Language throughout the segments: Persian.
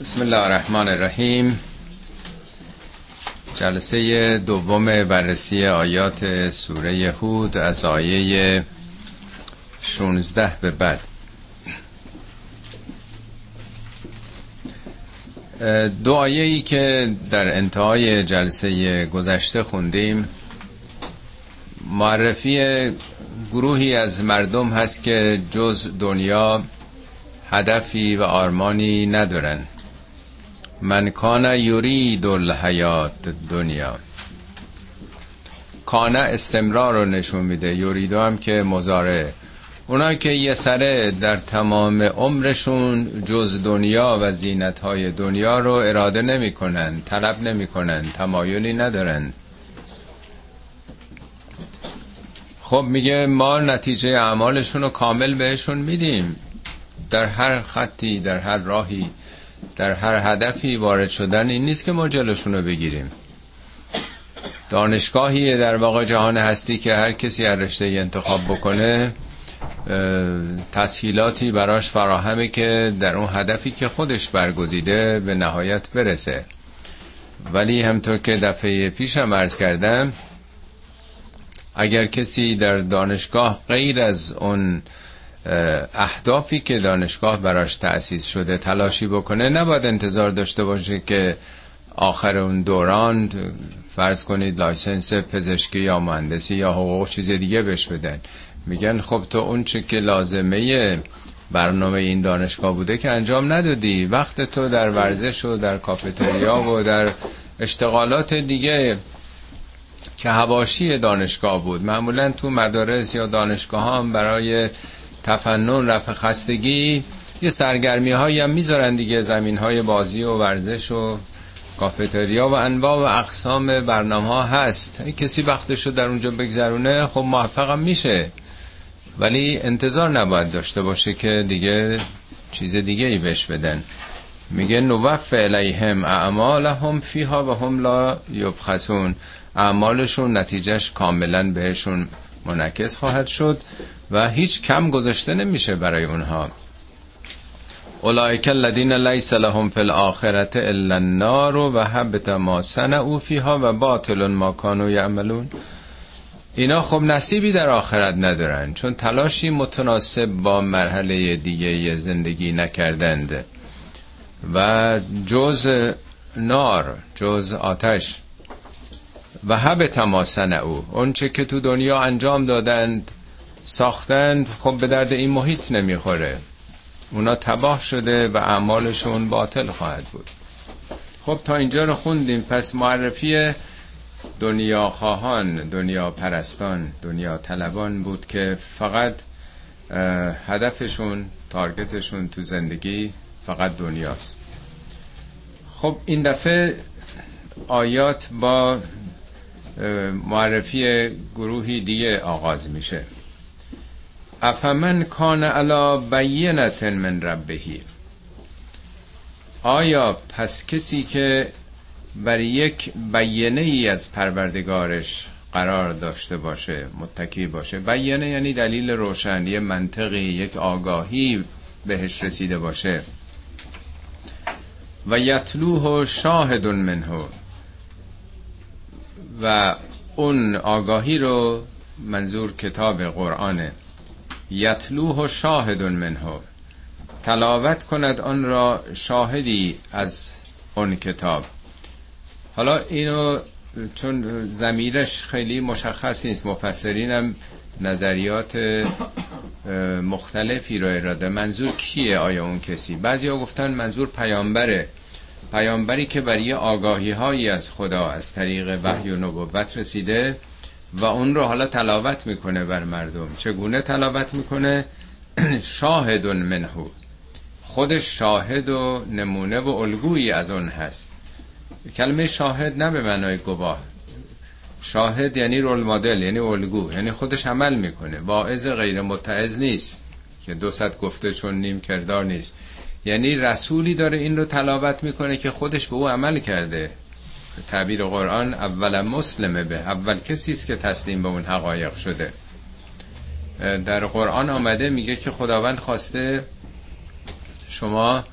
بسم الله الرحمن الرحیم جلسه دوم بررسی آیات سوره هود از آیه 16 به بعد. دو ای که در انتهای جلسه گذشته خوندیم معرفی گروهی از مردم هست که جز دنیا هدفی و آرمانی ندارن. من کان یورید الحیات دنیا. کانه استمرار رو نشون میده یوریدو هم که مزاره اونا که یه سره در تمام عمرشون جز دنیا و زینت های دنیا رو اراده نمی‌کنن طلب نمی‌کنن تمایلی ندارن. خب میگه ما نتیجه اعمالشون رو کامل بهشون میدیم. در هر خطی در هر راهی. در هر هدفی وارد شدن این نیست که ما جلوشون رو بگیریم. دانشگاهی در واقع جهان هستی که هر کسی هر رشته انتخاب بکنه تسهیلاتی براش فراهمه که در اون هدفی که خودش برگزیده به نهایت برسه. ولی همطور که دفعه پیشم عرض کردم اگر کسی در دانشگاه غیر از اون اهدافی که دانشگاه براش تأسیس شده تلاشی بکنه. نباید انتظار داشته باشه که آخر اون دوران فرض کنید license پزشکی یا مهندسی یا حقوق چیز دیگه بهش بدن. میگن خب تو اون چه که لازمه برنامه این دانشگاه بوده که انجام ندادی. وقت تو در ورزش و در کافتریا و در اشتغالات دیگه که هواشی دانشگاه بود. معمولا تو مدارس یا دانشگاه هم برای تفنن رفع خستگی یه سرگرمی هایی هم می‌ذارن دیگه زمین های بازی و ورزش و کافتریا و انواع و اقسام برنامه ها هست کسی وقتشو در اونجا بگذرونه خب موفقم میشه. ولی انتظار نباید داشته باشه که دیگه چیز دیگه ای بهش بدن. میگه نوف الیهم اعمالهم فیها و هم لا یبخسون. اعمالشون نتیجهش کاملا بهشون منعکس خواهد شد و هیچ کم گذاشته نمیشه برای اونها. اولئک الذین لیس لهم فی الاخرته الا النار و حبط ما صنعوا فیها و باطل ما کانوا یعملون. اینا خب نصیبی در آخرت ندارن چون تلاشی متناسب با مرحله دیگه زندگی نکردند. و جز نار جز آتش. و حب ما او. اون چه که تو دنیا انجام دادند ساختند خب به درد این محیط نمی‌خوره. اونا تباه شده و اعمالشون باطل خواهد بود. خب تا اینجا رو خوندیم. پس معرفی دنیا خواهان دنیا پرستان دنیا طلبان بود که فقط هدفشون تارگتشون تو زندگی فقط دنیاست. خب این دفعه آیات با معرفی گروهی دیگه آغاز میشه. افمن کان علا بینت من ربهی. آیا پس کسی که بر یک بیانه ای از پروردگارش قرار داشته باشه متکی باشه بیانه یعنی دلیل روشن یه منطقی یک آگاهی بهش رسیده باشه. و یتلوه شاهد منه. و اون آگاهی رو منظور کتاب قرآنه یتلوه شاهد منه. تلاوت کند آن را شاهدی از اون کتاب. حالا اینو چون زمیرش خیلی مشخص نیست مفسرین هم نظریات مختلفی رو اراده. منظور کیه آیا اون کسی؟ بعضی گفتن منظور پیامبره. پیامبری که برای آگاهی هایی از خدا از طریق وحی و نبوت رسیده و اون رو حالا تلاوت می‌کنه بر مردم. چگونه تلاوت می‌کنه؟ شاهدون منهو. خودش شاهد و نمونه و الگویی از اون هست. کلمه شاهد نه به معنای گواه. شاهد یعنی رول مدل یعنی الگو یعنی خودش عمل می‌کنه. واعظ غیر متعظ نیست که دو گفته چون نیم کردار نیست. یعنی رسولی داره این رو تلاوت می‌کنه که خودش به او عمل کرده. تعبیر قرآن اول مسلمه به اول کسی است که تسلیم به اون حقایق شده. در قرآن آمده میگه که خداوند خواسته شما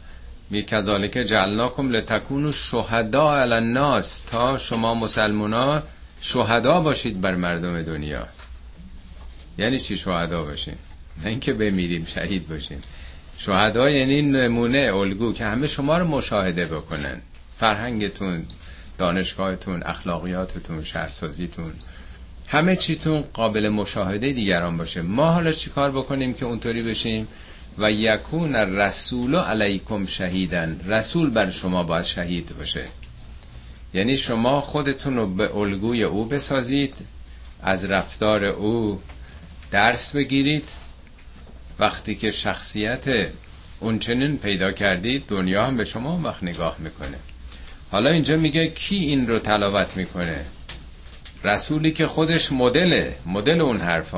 می کذالک جعلناکم لتکونوا شهدا علی الناس تا شما مسلمونا شهدا باشید بر مردم دنیا. یعنی چی شهدا باشین؟ نه اینکه بمیریم شهید باشیم شهدا یعنی نمونه الگو که همه شما رو مشاهده بکنن. فرهنگتون دانشگاهتون اخلاقیاتتون شهرسازیتون. همه چیتون قابل مشاهده دیگران باشه. ما حالا چیکار بکنیم که اونطوری بشیم؟ و یکون رسول علیکم شهیدن. رسول بر شما باید شهید باشه. یعنی شما خودتون رو به الگوی او بسازید از رفتار او درس بگیرید وقتی که شخصیت اونچنین پیدا کردید دنیا هم به شما وقت نگاه می‌کنه. حالا اینجا میگه کی این رو تلاوت می‌کنه؟ رسولی که خودش مدله مدل اون حرف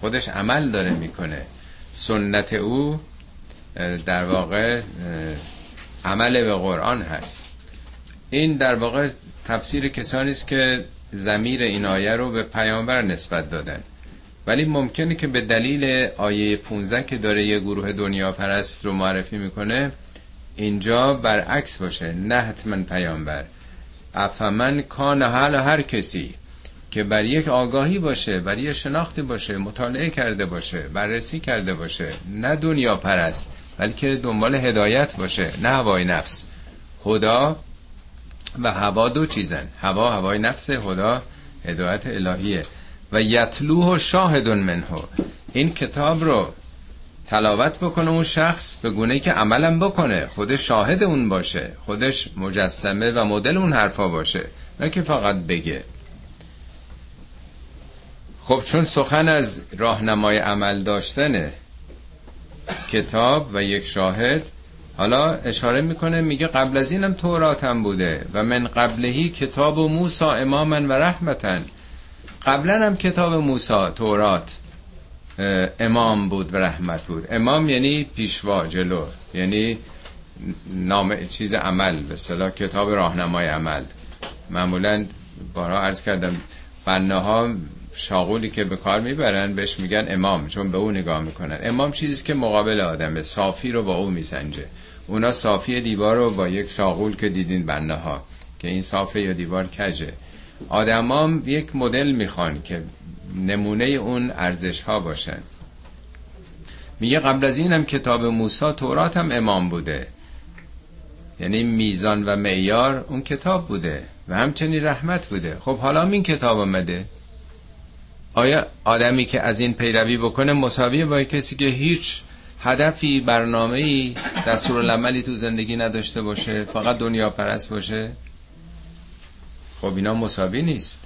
خودش عمل داره می‌کنه. سنت او در واقع عمل به قرآن هست. این در واقع تفسیر کسانی است که زمیر این آیه رو به پیامبر نسبت دادن. ولی ممکنه که به دلیل آیه 15 که داره یه گروه دنیا پرست رو معرفی می‌کنه اینجا برعکس باشه. نه حتما پیامبر. افمن کان حال هر کسی که بر یک آگاهی باشه بر یک شناختی باشه مطالعه کرده باشه بررسی کرده باشه نه دنیا پرست بلکه دنبال هدایت باشه نه هوای نفس. خدا و هوا دو چیزن. هوا هوای نفس خدا هدایت الهیه. و یتلوه شاهد منه. این کتاب رو تلاوت بکنه اون شخص به گونه که عملم بکنه. خودش شاهد اون باشه. خودش مجسمه و مدل اون حرفا باشه. نه که فقط بگه. خب چون سخن از راهنمای عمل داشتن کتاب و یک شاهد حالا اشاره می‌کنه میگه قبل از اینم توراتم بوده و من قبلهی کتاب و موسا اماما و رحمتن. قبلا هم کتاب موسا تورات امام بود و رحمت بود. امام یعنی پیشوا جلو. یعنی نام چیز عمل به صلاح کتاب راهنمای عمل. معمولا بارها عرض کردم بنه ها شاغولی که به کار می‌برن بهش میگن امام چون به او نگاه می‌کنن. امام چیزی که مقابل آدمه صافی رو با او میسنجه. اونا صافی دیوار رو با یک شاغول که دیدین بنده ها که این صافه یا دیوار کجه. آدمام یک مدل می‌خوان که نمونه اون ارزش ها باشن. میگه قبل از اینم کتاب موسی تورات هم امام بوده. یعنی میزان و معیار اون کتاب بوده و همچنین رحمت بوده. خب حالا این کتاب آمده. آیا آدمی که از این پیروی بکنه مساویه با کسی که هیچ هدفی برنامه‌ای دستورالعملی تو زندگی نداشته باشه فقط دنیا پرست باشه؟ خب اینا مساوی نیست.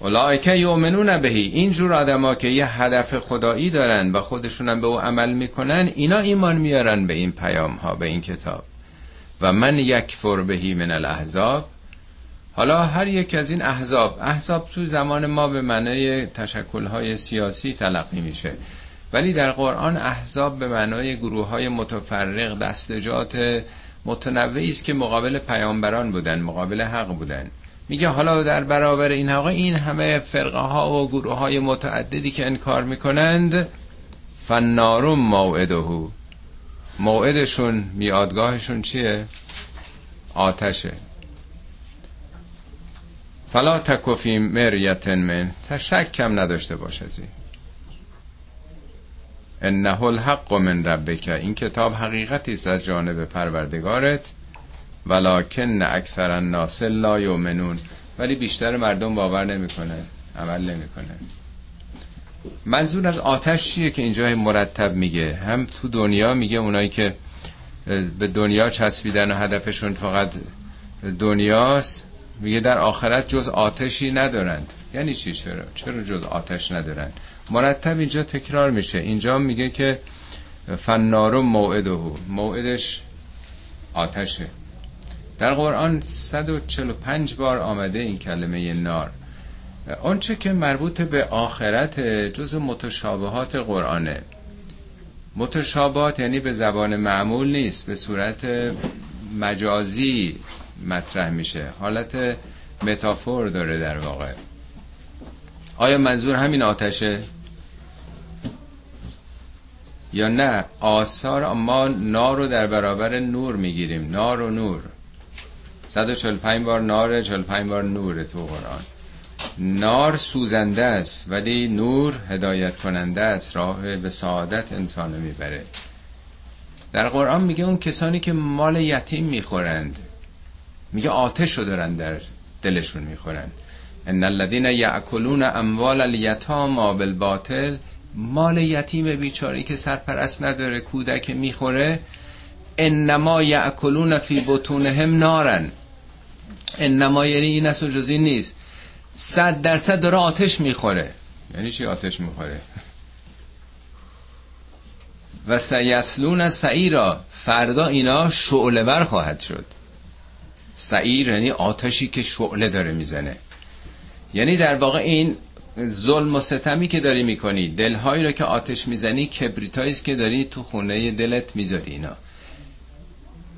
اولائکه یؤمنون بهی. اینجور آدما که یه هدف خدایی دارن و خودشونم به او عمل می‌کنن اینا ایمان میارن به این پیام ها به این کتاب. و من یک بهی من الاحزاب. حالا هر یک از این احزاب احزاب تو زمان ما به معنای تشکلهای سیاسی تلقی میشه. ولی در قرآن احزاب به معنای گروه های متفرق دستجات متنوعی است که مقابل پیامبران بودن مقابل حق بودن. میگه حالا در برابر این حق این همه فرقه ها و گروه های متعددی که انکار می‌کنند فنارم موعده موعدشون میادگاهشون چیه؟ آتشه. فلا تکفی مریتن من. تشک کم نداشته باش از انه الحق من ربک. این کتاب حقیقتی است از جانب پروردگارت ولکن اکثر الناس لا یؤمنون. ولی بیشتر مردم باور نمی‌کنن عمل نمی‌کنن منظور از آتش چیه که اینجا مرتب میگه؟ هم تو دنیا میگه اونایی که به دنیا چسبیدن و هدفشون فقط دنیاست میگه در آخرت جز آتشی ندارند. یعنی چی؟ چرا؟ چرا جز آتش ندارند؟ مرتب اینجا تکرار میشه. اینجا میگه که فنارو موعده موعدش آتشه. در قرآن 145 بار آمده این کلمه نار. آنچه که مربوط به آخرت جز متشابهات قرآنه. متشابهات یعنی به زبان معمول نیست به صورت مجازی مطرح میشه. حالت متافور داره در واقع. آیا منظور همین آتشه؟ یا نه آثار ما نار رو در برابر نور می‌گیریم. نار و نور. 145 بار نار 45 بار نور تو قرآن. نار سوزنده است ولی نور هدایت کننده است. راه به سعادت انسان می‌بره. در قرآن میگه اون کسانی که مال یتیم می‌خورند میگه آتش رو دارن در دلشون می‌خورن. ان الذين یاکلون اموال الیتاما بالباطل مال یتیم بیچاری که سرپرست نداره کودک می‌خوره انما یاکلون فی بطونهم نارن. انما یعنی این اصل جزی نیست. صد درصد داره آتش می‌خوره. یعنی چی آتش می‌خوره؟ و سیسلون سعیرا. فردا اینا شعله بر خواهد شد. سعیر یعنی آتشی که شعله داره می‌زنه. یعنی در واقع این ظلم و ستمی که داری می‌کنی دلهایی رو که آتش می‌زنی کبریتایی که داری تو خونه دلت می‌ذاری اینا.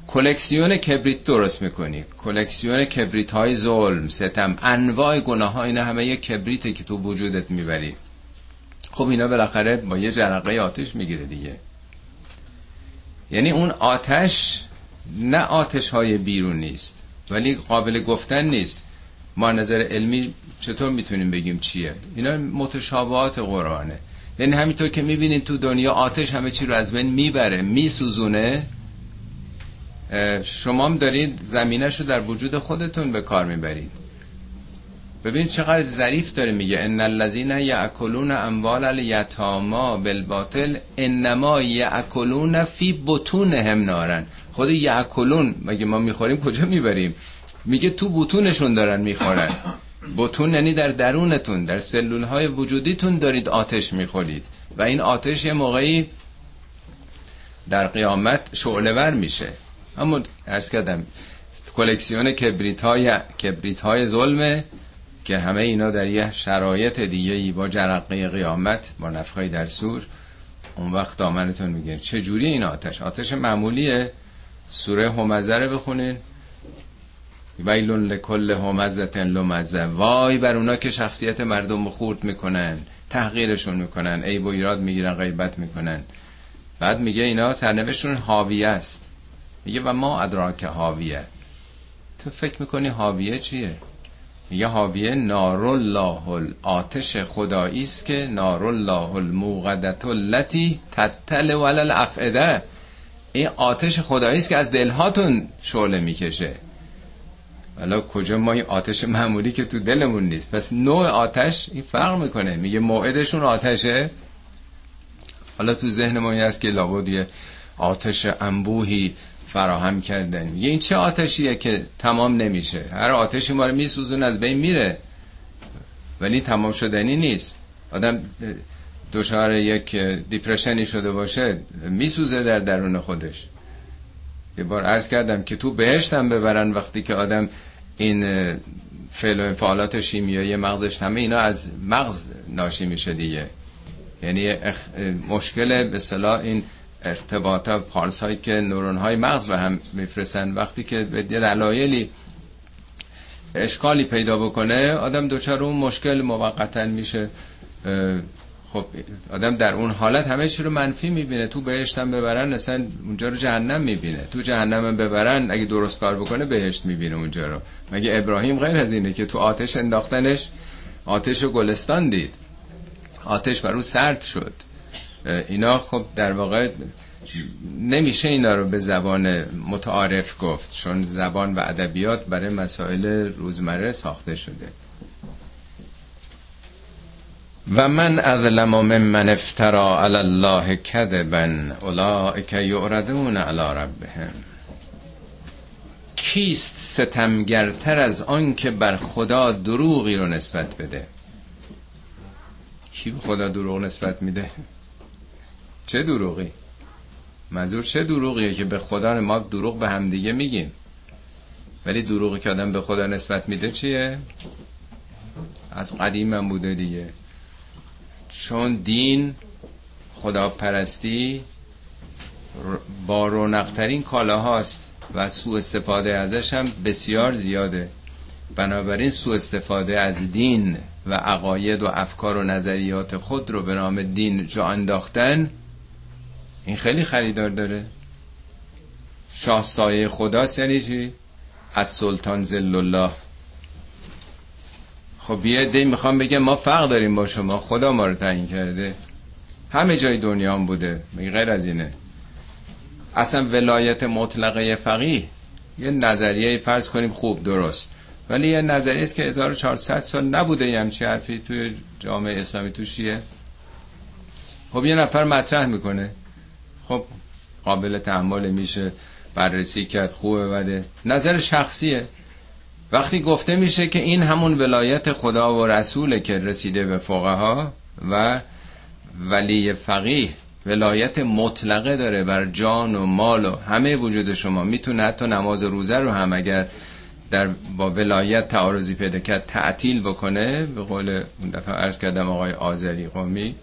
کلکسیون کبریت درست می‌کنی. کلکسیون کبریت های ظلم ستم انواع گناه ها اینا همه یه کبریته که تو وجودت می‌بری. خب اینا بالاخره با یه جرقه آتش می‌گیره دیگه. یعنی اون آتش نه آتش های بیرون نیست ولی قابل گفتن نیست. ما نظر علمی چطور می‌تونیم بگیم چیه؟ اینا متشابهات قرآنه. یعنی همینطور که می‌بینید تو دنیا آتش همه چی رو از بین می‌بره میسوزونه. شما هم دارید زمینش رو در وجود خودتون به کار می‌برید ببینید چقدر ظریف داره میگه. ان الذين یاکلون اموال الیتاما بالباطل انما یاکلون فی بطونهم نارن خود یاکلون مگه ما می‌خوریم؟ کجا می‌بریم؟ میگه تو بطونشون دارن می‌خورن. بطون یعنی در درونتون در سلول های وجودیتون دارید آتش می‌خورید. و این آتش یه موقعی در قیامت شعله میشه. اما ارز کردم کلکسیون کبریت های, کبریت های ظلمه که همه اینا در یه شرایط دیگه ای با جرقه قیامت با نفخای در سور اون وقت دامنتون چه جوری این آتش؟ آتش معمولیه. سوره همزه رو بخونین. ویلون لکل همزتن لمزه. وای بر اونا که شخصیت مردم رو خورد می‌کنن تحقیرشون می‌کنن. ای و ایراد می‌گیرن غیبت می‌کنن. بعد میگه اینا سرنوشتشون حاویه است. میگه و ما ادراک حاویه. تو فکر می‌کنی حاویه چیه؟ میگه حاویه نار الله آتش خدایی است که نار الله الموقدت التي تتل ولل الافئده. این آتش خدایی است که از دلهاتون شعله می‌کشه. حالا کجا ما این آتش معمولی که تو دلمون نیست؟ پس نوع آتش این فرق می‌کنه. میگه موعدشون آتشه. حالا تو ذهن ما است که لابد یه آتش انبوهی فراهم کردن. میگه این چه آتشیه که تمام نمیشه؟ هر آتشی ما رو میسوزون از بین میره. ولی تمام شدنی نیست. آدم دچار یک دیپرشنی شده باشه میسوزه در درون خودش. یه بار عرض کردم که تو بهشتم ببرن وقتی که آدم این فعل و انفعالات شیمیایی مغزش همه اینا از مغز ناشی میشه دیگه. یعنی مشکل به صلاح این ارتباطات پالس هایی که نورون های مغز به هم میفرستن. وقتی که به دلایلی اشکالی پیدا بکنه آدم دوچار اون مشکل موقتا میشه خب آدم در اون حالت همه چی رو منفی می‌بینه. تو بهشت هم ببرن اصلا اونجا رو جهنم می‌بینه. تو جهنم هم ببرن اگه درست کار بکنه بهشت می‌بینه اونجا رو. مگه ابراهیم غیر از اینه که تو آتش انداختنش؟ آتش و گلستان دید. آتش بر او سرد شد. اینا خب در واقع نمیشه اینا رو به زبان متعارف گفت چون زبان و ادبیات برای مسائل روزمره ساخته شده. و من اظلم ممن افترا علی الله کذبا اولئک یعرضون علی ربهم. کیست ستمگرتر از آن که بر خدا دروغی رو نسبت بده؟ کی به خدا دروغ نسبت میده؟ چه دروغی؟ منظور چه دروغیه که به خدا ما دروغ به همدیگه میگیم؟ ولی دروغی که آدم به خدا نسبت میده چیه؟ از قدیم هم بوده دیگه. چون دین خداپرستی با رونقترین کالاهاست و سوء استفاده ازش هم بسیار زیاده. بنابراین سوء استفاده از دین و عقاید و افکار و نظریات خود رو به نام دین جا انداختن این خیلی خریدار داره. شاه سایه خداست یعنی از سلطان زل الله خب یه دی می‌خوام بگم ما فرق داریم با شما. خدا ما رو تعیین کرده. همه جای دنیا هم بوده. غیر از اینه. اصلا ولایت مطلقه فقیه. یه نظریه فرض کنیم خوب درست. ولی یه نظریه است که 1400 سال نبوده یه همچی حرفی توی جامعه اسلامی. توشیه خب یه نفر مطرح می‌کنه. خب قابل تحمل میشه. بررسی کرد خوبه بده. نظر شخصیه. وقتی گفته میشه که این همون ولایت خدا و رسوله که رسیده به فقها و ولی فقیه ولایت مطلقه داره بر جان و مال و همه وجود شما. می‌تونه حتی نماز روزه رو هم اگر در با ولایت تعارضی پیدا کرد تعطیل بکنه. به قول اون دفعه عرض کردم آقای آذری قومی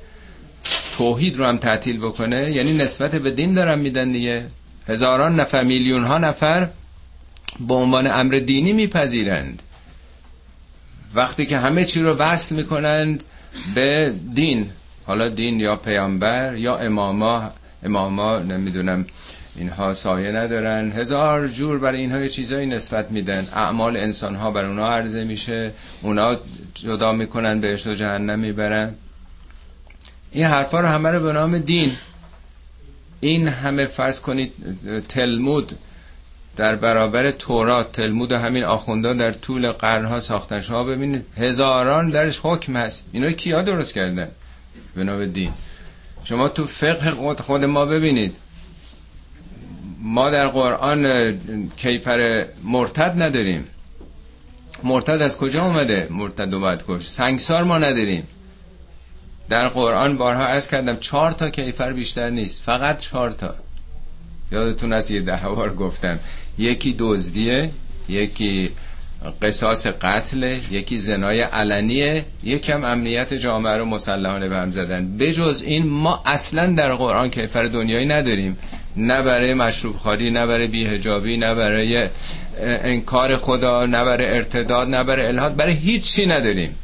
توحید رو هم تعطیل بکنه. یعنی نسبت به دین دارم میدن دیگه. هزاران نفر میلیون ها نفر به عنوان امر دینی میپذیرند. وقتی که همه چی رو وصل می‌کنند به دین حالا دین یا پیامبر یا اماما اماما نمی‌دونم اینها سایه ندارن. هزار جور برای اینها یه چیزایی نسبت میدن. اعمال انسان ها بر اونا عرضه میشه اونا جدا می‌کنن بهشت و جهنم می‌برن. این حرفا رو همه رو به نام دین. این همه فرض کنید تلمود در برابر تورات تلمود و همین آخوندان در طول قرنها ساختن. شما ببینید هزاران درش حکم هست. اینا کیا درست کردن؟ به نام دین. شما تو فقه خود ما ببینید. ما در قرآن کیفر مرتد نداریم. مرتد از کجا اومده؟ مرتد و باید کش سنگسار ما نداریم. در قرآن بارها از کردم چهار تا کیفر بیشتر نیست. فقط چهار تا. یادتون از یه ده بار گفتم. یکی دزدیه یکی قصاص قتل یکی زنای علنیه یکم امنیت جامعه رو مسلحانه به هم زدن. بجز این ما اصلا در قرآن کیفر دنیایی نداریم. نه برای مشروب خاری نه برای بیهجابی نه برای انکار خدا نه برای ارتداد نه برای الهاد برای هیچی نداریم.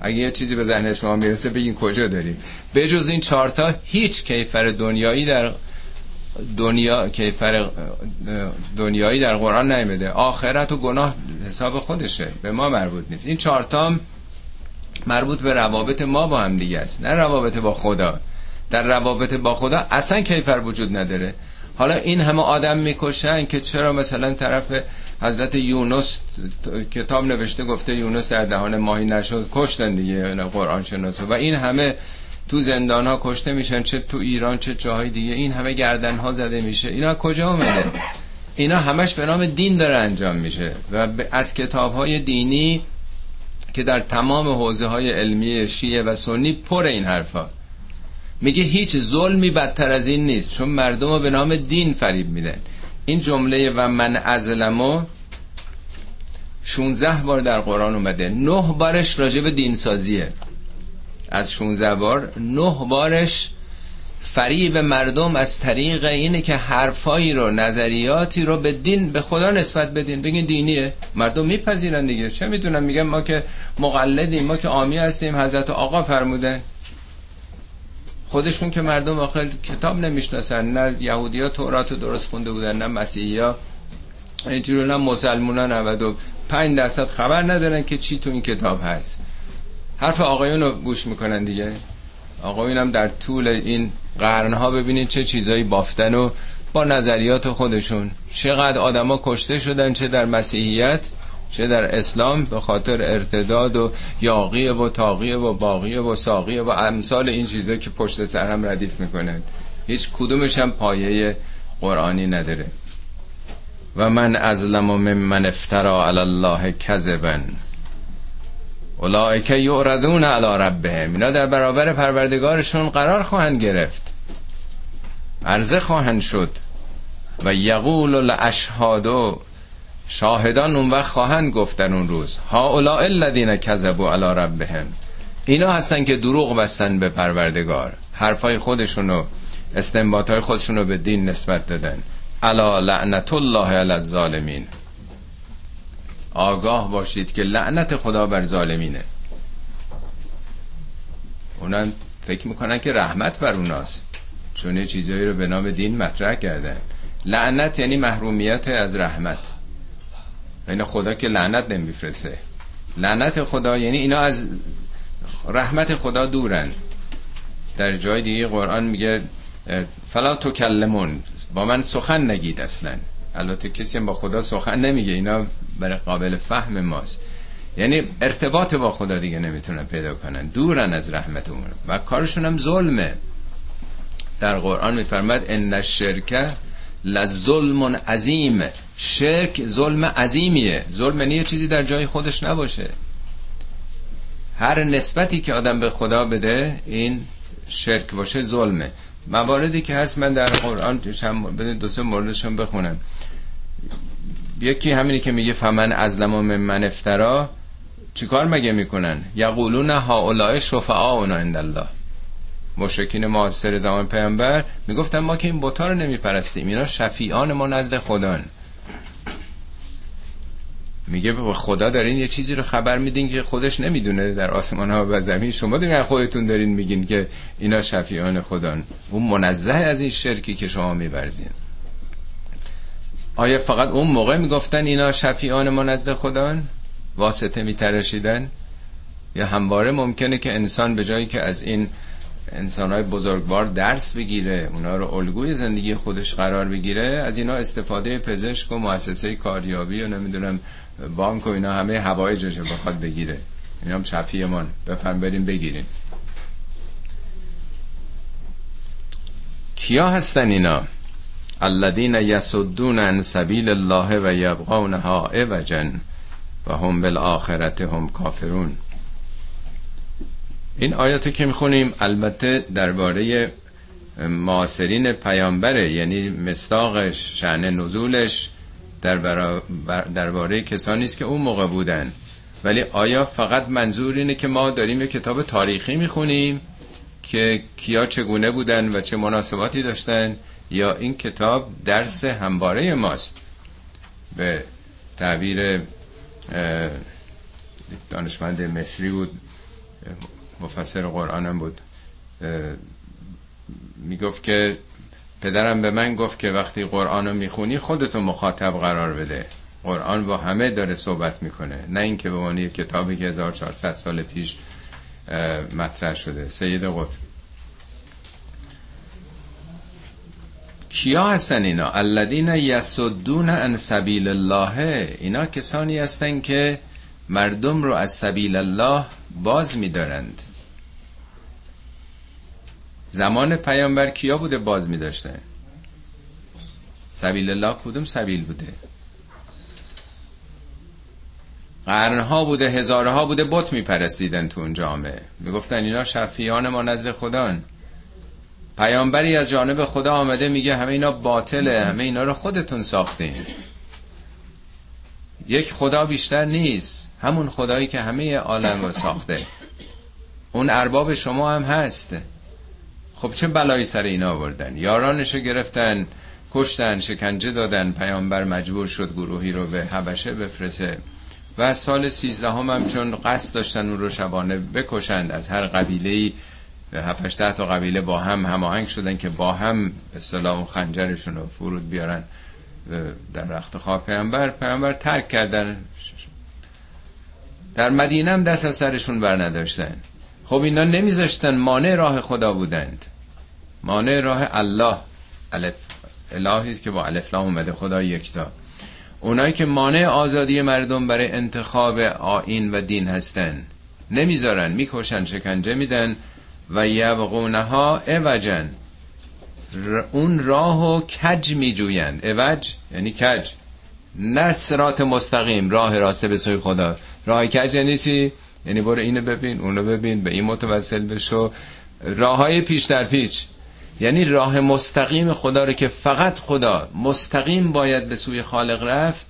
اگه یه چیزی به ذهن شما می‌رسه بگین کجا داریم. بجز این چارتا هیچ کیفر دنیایی در دنیا کیفر دنیایی در قرآن نیمده آخرت و گناه حساب خودشه. به ما مربوط نیست. این چارتا مربوط به روابط ما با هم دیگه است. نه روابط با خدا. در روابط با خدا اصلا کیفر وجود نداره. حالا این همه آدم می‌کشن که چرا مثلا طرف حضرت یونس کتاب نوشته گفته یونس در دهان ماهی نشد. کشتن دیگه قرآن شناسه. و این همه تو زندان ها کشته میشن چه تو ایران چه جاهای دیگه. این همه گردن ها زده میشه. اینا کجا اومده؟ اینا همش به نام دین داره انجام میشه. و از کتاب های دینی که در تمام حوزه های علمی شیعه و سنی پر این حرفا. میگه هیچ ظلمی بدتر از این نیست. چون مردم رو به نام دین فریب میدن. این جمله و من ازلمو 16 بار در قرآن اومده. نه بارش راجع به دین سازیه از 16 بار. نه بارش فریب مردم از طریق اینه که حرفایی رو نظریاتی رو به دین به خدا نسبت بدین بگین دینیه. مردم میپذیرن دیگه. چه می‌دونم؟ میگن ما که مقلدیم ما که آمی هستیم. حضرت آقا فرمودن. خودشون که مردم آخر کتاب نمی‌شناسن. نه یهودی ها تورات رو درست خونده بودن نه مسیحی ها اینجور نه مسلمون ها 95 درصد خبر ندارن که چی تو این کتاب هست. حرف آقایون رو گوش می‌کنن دیگه. آقایون هم در طول این قرنها ببینید چه چیزایی بافتن و با نظریات خودشون. چقدر آدما کشته شدن چه در مسیحیت چه در اسلام به خاطر ارتداد و یاقیه و تاقیه و باقیه و ساقیه و امثال این چیزا که پشت سر هم ردیف می‌کنن. هیچ کدومش هم پایه قرآنی نداره. و من ازلم من افترا علی الله کذبن اولائک یعرضون علی ربهم. اینا در برابر پروردگارشون قرار خواهند گرفت. عرضه خواهند شد. و یقول الاشهادو شاهدان اون وقت خواهند گفت در اون روز. ها اولا الذین کذبوا علی ربهم. اینا هستن که دروغ بستن به پروردگار. حرفای خودشونو استنباطای خودشونو به دین نسبت دادن. الا لعنت الله علی الظالمین. آگاه باشید که لعنت خدا بر ظالمینه. اونا فکر می‌کنن که رحمت بر اوناست. چون یه چیزایی رو به نام دین مطرح کردن. لعنت یعنی محرومیت از رحمت. یعنی خدا که لعنت نمیفرسته. لعنت خدا یعنی اینا از رحمت خدا دورن. در جای دیگه قرآن میگه فلا تکلمون. با من سخن نگید اصلا. البته کسی با خدا سخن نمیگه. اینا برای قابل فهم ماست. یعنی ارتباط با خدا دیگه نمی‌تونن پیدا کنن دورن از رحمتمون. و کارشون هم ظلمه. در قرآن میفرماد ان الشرک لظلم عظیم. شرک ظلم عظیمیه. ظلم یعنی چیزی در جای خودش نباشه. هر نسبتی که آدم به خدا بده این شرک باشه ظلمه. مواردی که هست من در قرآن دو سه موردشون بخونم. یکی همینی که میگه فمن از من من افترا چیکار مگه می‌کنن؟ یقولون هؤلاء شفعاؤنا عند الله مشرکین معاصر زمان پیامبر می‌گفتن ما که این بتا رو نمیپرستیم اینا شفیعان ما نزد خدان. میگه به خدا دارین یه چیزی رو خبر میدین که خودش نمی‌دونه در آسمان ها و زمین. شما دارین خودتون دارین میگین که اینا شفیعان خدان. اون منزه از این شرکی که شما میبرزین آیا فقط اون موقع می‌گفتن اینا شفیعان ما نزد خدان واسطه میترشیدن یا همواره ممکنه که انسان به جایی که از این انسانهای بزرگوار درس بگیره اونا رو الگوی زندگی خودش قرار بگیره از اینا استفاده پزشک و مؤسسه کاریابی و نمی‌دونم بانک و اینا همه هوایجش بخواد بگیره. اینا هم شفیمان بفهم بریم بگیریم. کیا هستن اینا؟ الذين يسدون عن سبيل الله و یبغونها عوجا و هم بالآخرت هم کافرون. این آیاتی که می‌خونیم البته درباره معاصرین پیامبره یعنی مستاقش شعن نزولش در درباره کسانی است که اون موقع بودن. ولی آیا فقط منظور اینه که ما داریم یه کتاب تاریخی می‌خونیم که کیا چگونه بودن و چه مناسباتی داشتن؟ یا این کتاب درس همباره ماست. به تعبیر دانشمند مصری بود مفسر قرآنم بود. می‌گفت که پدرم به من گفت که وقتی قرآن رو می‌خونی خودتو مخاطب قرار بده. قرآن با همه داره صحبت می‌کنه. نه اینکه به عنوان کتابی که 1400 سال پیش مطرح شده. سید قطب. کیا هستن اینا؟ الذین یسدون عن سبیل الله. اینا کسانی هستن که مردم رو از سبیل الله باز میدارند. زمان پیامبر کیا بوده باز می داشتن سبیل الله کدوم سبیل بوده؟ قرنها بوده هزارها بوده بت میپرستیدن تو اون جامعه. می‌گفتن اینا شفیان ما نزد خدان پیامبری از جانب خدا آمده میگه همه اینا باطله همه اینا رو خودتون ساختین. یک خدا بیشتر نیست همون خدایی که همه عالم رو ساخته. اون ارباب شما هم هست. خب چه بلایی سر اینا آوردن؟ یارانشو گرفتن کشتن شکنجه دادن پیامبر مجبور شد گروهی رو به حبشه بفرسه و سال سیزده هم, هم چون قصد داشتن اون رو شبانه بکشند از هر قبیله ای به هفتشته تا قبیله با هم هماهنگ شدن که با هم اصطلاح خنجرشون رو فرود بیارن در رخت خواب. پیامبر پیامبر ترک کردن. در مدینه هم دست از سرشون بر نداشتن. خب اینا نمیذاشتن مانع راه خدا بودند. مانع راه الله. الف الهی که با الف لام اومده خدا یکتا اونایی که مانع آزادی مردم برای انتخاب آین و دین هستن نمی‌ذارن می‌کشن شکنجه میدن. و یبغونها اوجن. اون راهو کج میجویند. اوج یعنی کج. نه سرات مستقیم راه راسته به سوی خدا. راه کج یعنی چی؟ یعنی برو اینو ببین اونو ببین به این متوسل بشو. راه های پیش در پیچ. یعنی راه مستقیم خدا رو که فقط خدا مستقیم باید به سوی خالق رفت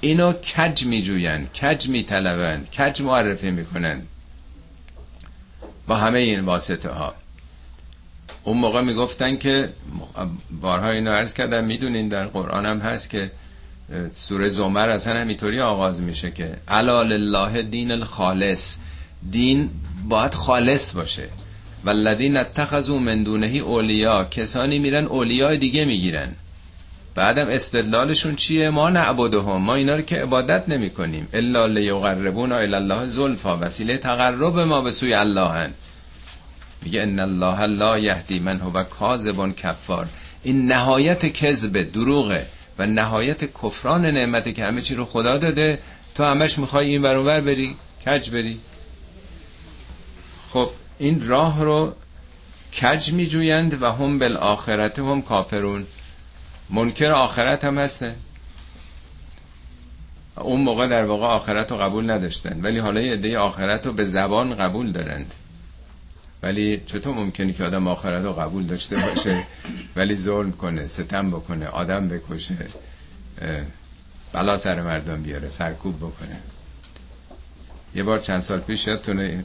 اینو کج می جوین کج می طلبند کج معرفی می‌کنن با همه این واسطه ها اون موقع می‌گفتن که بارها اینو عرض کردم می‌دونین در قرآن هم هست که سوره زمر اصلا همینطوری آغاز میشه که علال الله دین الخالص. دین باید خالص باشه. والذین اتخذوا من دونهی اولیا کسانی میرن اولیای دیگه می‌گیرن. بعدم استدلالشون چیه؟ ما نعبدهم. ما اینا رو که عبادت نمی کنیم الا لیقربونا الی الله زلفا. وسیله تقرب ما به سوی الله هن. میگه ان الله لا یهدی من هو کاذب کفار. این نهایت کذب دروغه و نهایت کفران نعمت که همه چی رو خدا داده. تو همش می‌خوای این ور بری کج بری؟ خب این راه رو کج میجویند و هم بالآخرت هم کافرون. منکر آخرت هم هسته اون موقع در واقع آخرت رو قبول نداشتن. ولی حالا یه عده آخرت رو به زبان قبول دارند. ولی چطور ممکنه که آدم آخرت رو قبول داشته باشه؟ ولی ظلم کنه ستم بکنه آدم بکشه بلا سر مردم بیاره سرکوب بکنه. یه بار چند سال پیش یادتونه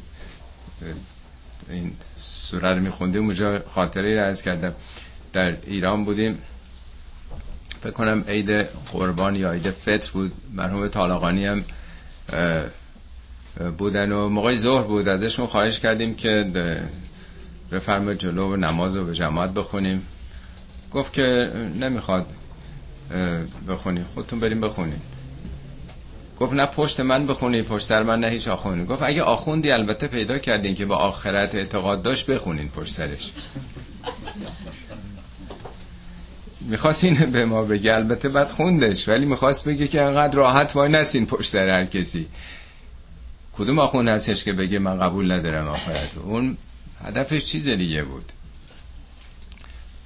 این سوره رو میخوندیم اونجا خاطره رو کردم. در ایران بودیم. فکر کنم عید قربان یا عید فطر بود. مرحوم طالقانی هم بودن و موقع ظهر بود. ازشون خواهش کردیم که بفرما جلو و نماز رو به جماعت بخونیم. گفت که نمی‌خواد بخونی خودتون بریم بخونیم گفت نه پشت من بخونی پشت سر من نه هیچ آخوندی. گفت اگه آخوندی البته پیدا کردین که با آخرت اعتقاد داشت بخونین پشت سرش. می‌خواست این به ما بگه. البته بعد خوندش ولی می‌خواست بگه که انقدر راحت وای نسین پشت سر هر کسی. کدوم آخوند هستش که بگه من قبول ندارم آخرت اون هدفش چیز دیگه بود.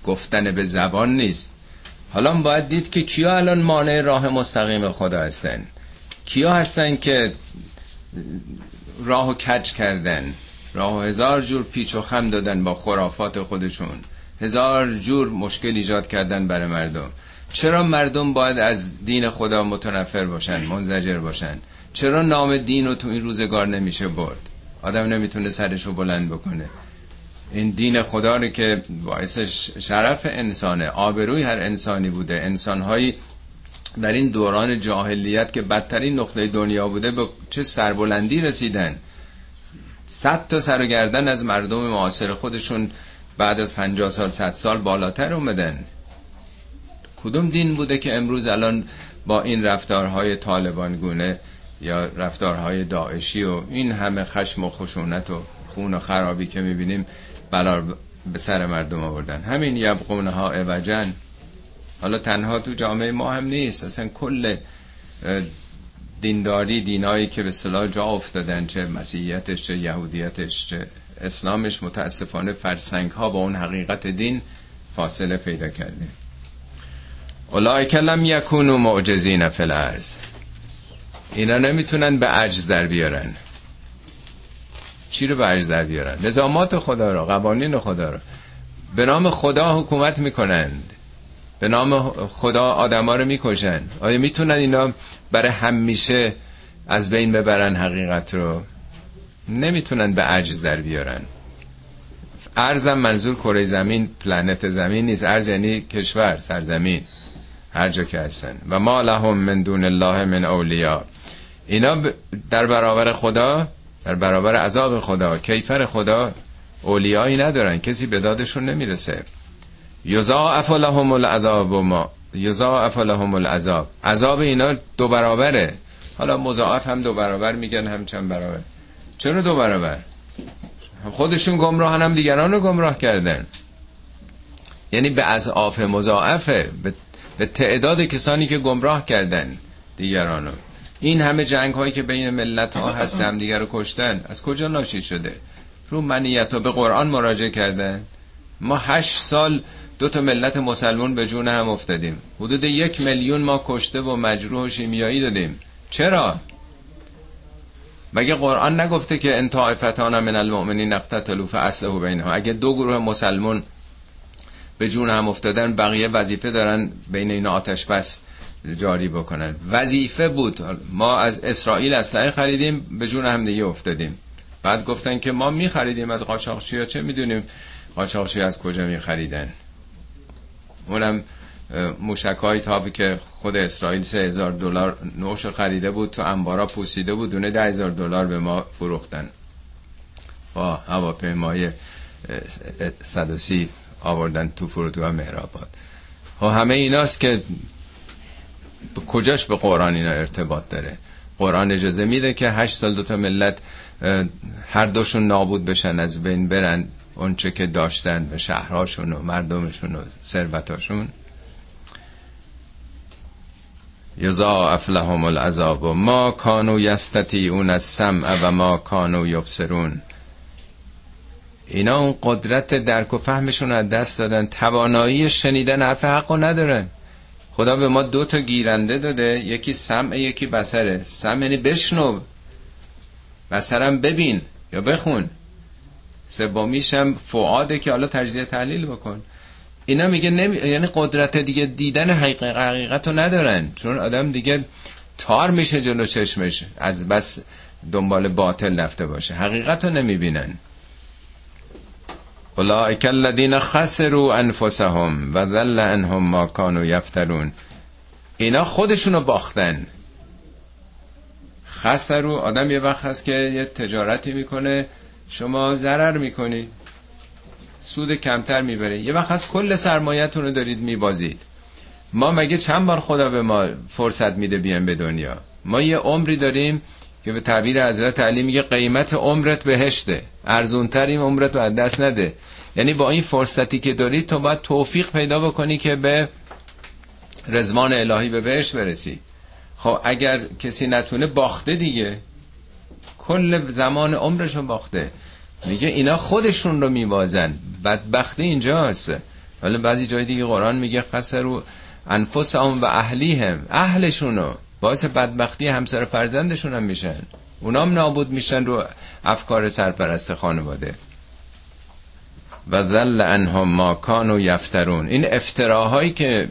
گفتن به زبان نیست. حالا باید دید که کیا الان مانع راه مستقیم خدا هستن. کیا هستن که راه و کج کردن؟ راه هزار جور پیچ و خم دادن با خرافات خودشون. هزار جور مشکل ایجاد کردن برای مردم. چرا مردم باید از دین خدا متنفر باشن منزجر باشن؟ چرا نام دین رو تو این روزگار نمیشه برد؟ آدم نمی‌تونه سرش رو بلند بکنه. این دین خدا رو که باعث شرف انسانه آبروی هر انسانی بوده. انسانهایی در این دوران جاهلیت که بدترین نقطه دنیا بوده به چه سربلندی رسیدن؟ صد تا سر گردن از مردم معاصر خودشون بعد از پنجاه سال صد سال بالاتر اومدن. کدوم دین بوده که امروز الان با این رفتارهای طالبان گونه یا رفتارهای داعشی و این همه خشم و خشونت و خون و خرابی که می‌بینیم بلا به سر مردم آوردن؟ همین یبقونه ها اوجن حالا تنها تو جامعه ما هم نیست. اصلا کل دینداری دینایی که به صلاح جا افتادن چه مسیحیتش چه یهودیتش چه اسلامش متاسفانه فرسنگ ها با اون حقیقت دین فاصله پیدا کرده. اولئک لم یکونو معجزین فی الارض. اینا نمی‌تونن به عجز در بیارن. چی رو به عجز در بیارن؟ نظامات خدا رو قوانین خدا رو. به نام خدا حکومت می‌کنند. به نام خدا آدما رو می‌کشن. آیا می‌تونن اینا برای همیشه از بین ببرن حقیقت رو؟ نمی‌تونن به عجز در بیارن. ارزم منظور کره زمین پلنت زمین نیست. ارز یعنی کشور سرزمین هر جا که هستن. و ما لهم من دون الله من اولیا اینا در برابر خدا در برابر عذاب خدا کیفر خدا اولیایی ندارن. کسی به دادشون نمی‌رسه. یضاعف لهم العذاب ما یضاعف لهم العذاب. عذاب اینا دو برابره. حالا مضاعف هم دو برابر میگن هم چند برابر. چرا دو برابر؟ خودشون گمراهن هم دیگران رو گمراه کردن. یعنی به اضعاف مضاعفه به تعداد کسانی که گمراه کردن دیگرانو این همه جنگ هایی که بین ملت ها هست هم دیگر رو کشتن از کجا ناشی شده؟ رو منیت به قرآن مراجعه کردن؟ ما هشت سال دو تا ملت مسلمون به جون هم افتادیم. حدود یک میلیون ما کشته و مجروح و شیمیایی دادیم. چرا؟ مگه قرآن نگفته که ان طائفتان من المؤمنین اقتتلوا فاصلحوا بینهم؟ اگه دو گروه مسلمون به جون هم افتادن بقیه وظیفه دارن بین این آتش بس جاری بکنن. وظیفه بود. ما از اسرائیل اسلحه خریدیم به جون هم دیگه افتادیم. بعد گفتن که ما می خریدیم از قاچاقچی ها چه می‌دونیم؟ قاچاقچی از کجا می خریدن اونم موشک های تابی که خود اسرائیل سه هزار دلار نوش خریده بود تو انبارا پوسیده بود دونه ده هزار دلار به ما فروختن. با هواپیمای صدوسی آوردن تو فرودگاه مهرآباد. و خب همه ایناست که کجاش به قرآن اینا ارتباط داره؟ قرآن اجازه میده که هشت سال دوتا ملت هر دوشون نابود بشن از بین برن اونچه که داشتن به شهرهاشون و مردمشون و ثروتاشون. یضاعف لهم العذاب. و ما کانو اون از سمع و ما کانو یبصرون. اینا اون قدرت درک و فهمشون از دست دادن. توانایی شنیدن حرف حقو ندارن. خدا به ما دو تا گیرنده داده. یکی سمع یکی بسره سمع یعنی بشنو. بسرم ببین یا بخون. سومیشم فعاده که حالا تجزیه تحلیل بکن. اینا میگه نمی... یعنی قدرت دیگه دیدن حقیقت, حقیقت رو ندارن. چون آدم دیگه تار میشه جلو چشمش. از بس دنبال باطل رفته باشه. حقیقت رو نمی‌بینن. اولئک الذین خسروا انفسهم و ذل عنهم ما کانوا یفترون. اینا خودشونو باختن. خسرو آدم یه وقت هست که یه تجارتی می‌کنه. شما ضرر می‌کنید. سود کمتر می‌بره یه وقت هست کل سرمایتون رو دارید میبازید. ما مگه چند بار خدا به ما فرصت میده بیان به دنیا؟ ما یه عمری داریم که به تعبیر حضرت علی میگه قیمت عمرت بهشته. ارزونتر این عمرت رو از دست نده. یعنی با این فرصتی که داری تو باید توفیق پیدا بکنی که به رزمان الهی به بهشت برسی. خب اگر کسی نتونه باخته دیگه کل زمان عمرشون باخته. میگه اینا خودشون رو میبازن بدبختی اینجاست. ولی بعضی جای دیگه قرآن میگه قصر رو انفس هم و اهلی هم اهلشونو. باعث بدبختی همسر فرزندشون هم میشن. اونام نابود میشن رو افکار سرپرست خانواده. و ذل انهم ما کانوا یفترون. این افتراهایی که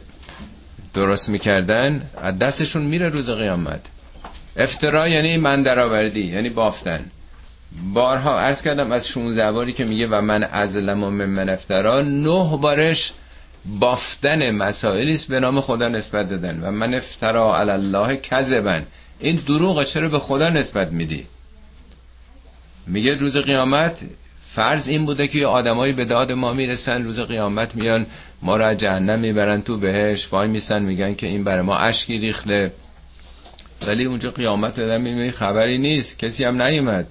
درست می‌کردن از دستشون میره روز قیامت. افترا یعنی من درآوردی یعنی بافتن. بارها عرض کردم از 16 باری که میگه و من ازلم و من نه بارش بافتن مسائلی است به نام خدا نسبت دادن و من افترا علی الله کذبن. این دروغ چرا به خدا نسبت میدی؟ میگه روز قیامت فرض این بوده که آدمایی به داد ما می‌رسن روز قیامت میان ما را جهنم می‌برن تو بهش وای میسن میگن که این برای ما اشکی ریخته. ولی اونجا قیامت دادن می‌بینی خبری نیست کسی هم نیومد.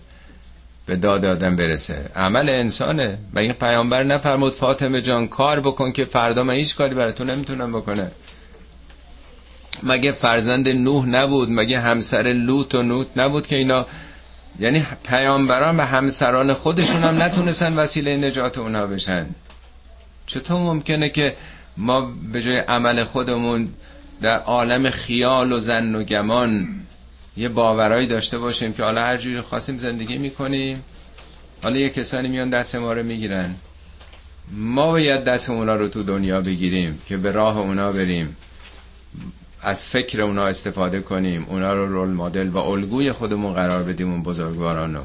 به داد آدم برسه. عمل انسانه. و این پیامبر نفرمود فاطمه جان کار بکن که فردا من هیچ کاری تو نمی‌تونم بکنه مگه فرزند نوح نبود؟ مگه همسر لوط و نوت نبود که اینا؟ یعنی پیامبران و همسران خودشون هم نتونستن وسیله نجات اونا بشن. چطور ممکنه که ما به جای عمل خودمون در عالم خیال و زن و گمان یه باورایی داشته باشیم که حالا هر جوری خواستیم زندگی می‌کنیم حالا یه کسانی میان دست ما رو می‌گیرن. ما باید دست اونا رو تو دنیا بگیریم که به راه اونا بریم از فکر اونا استفاده کنیم اونا رو رول مدل و الگوی خودمون قرار بدیم اون بزرگوارانو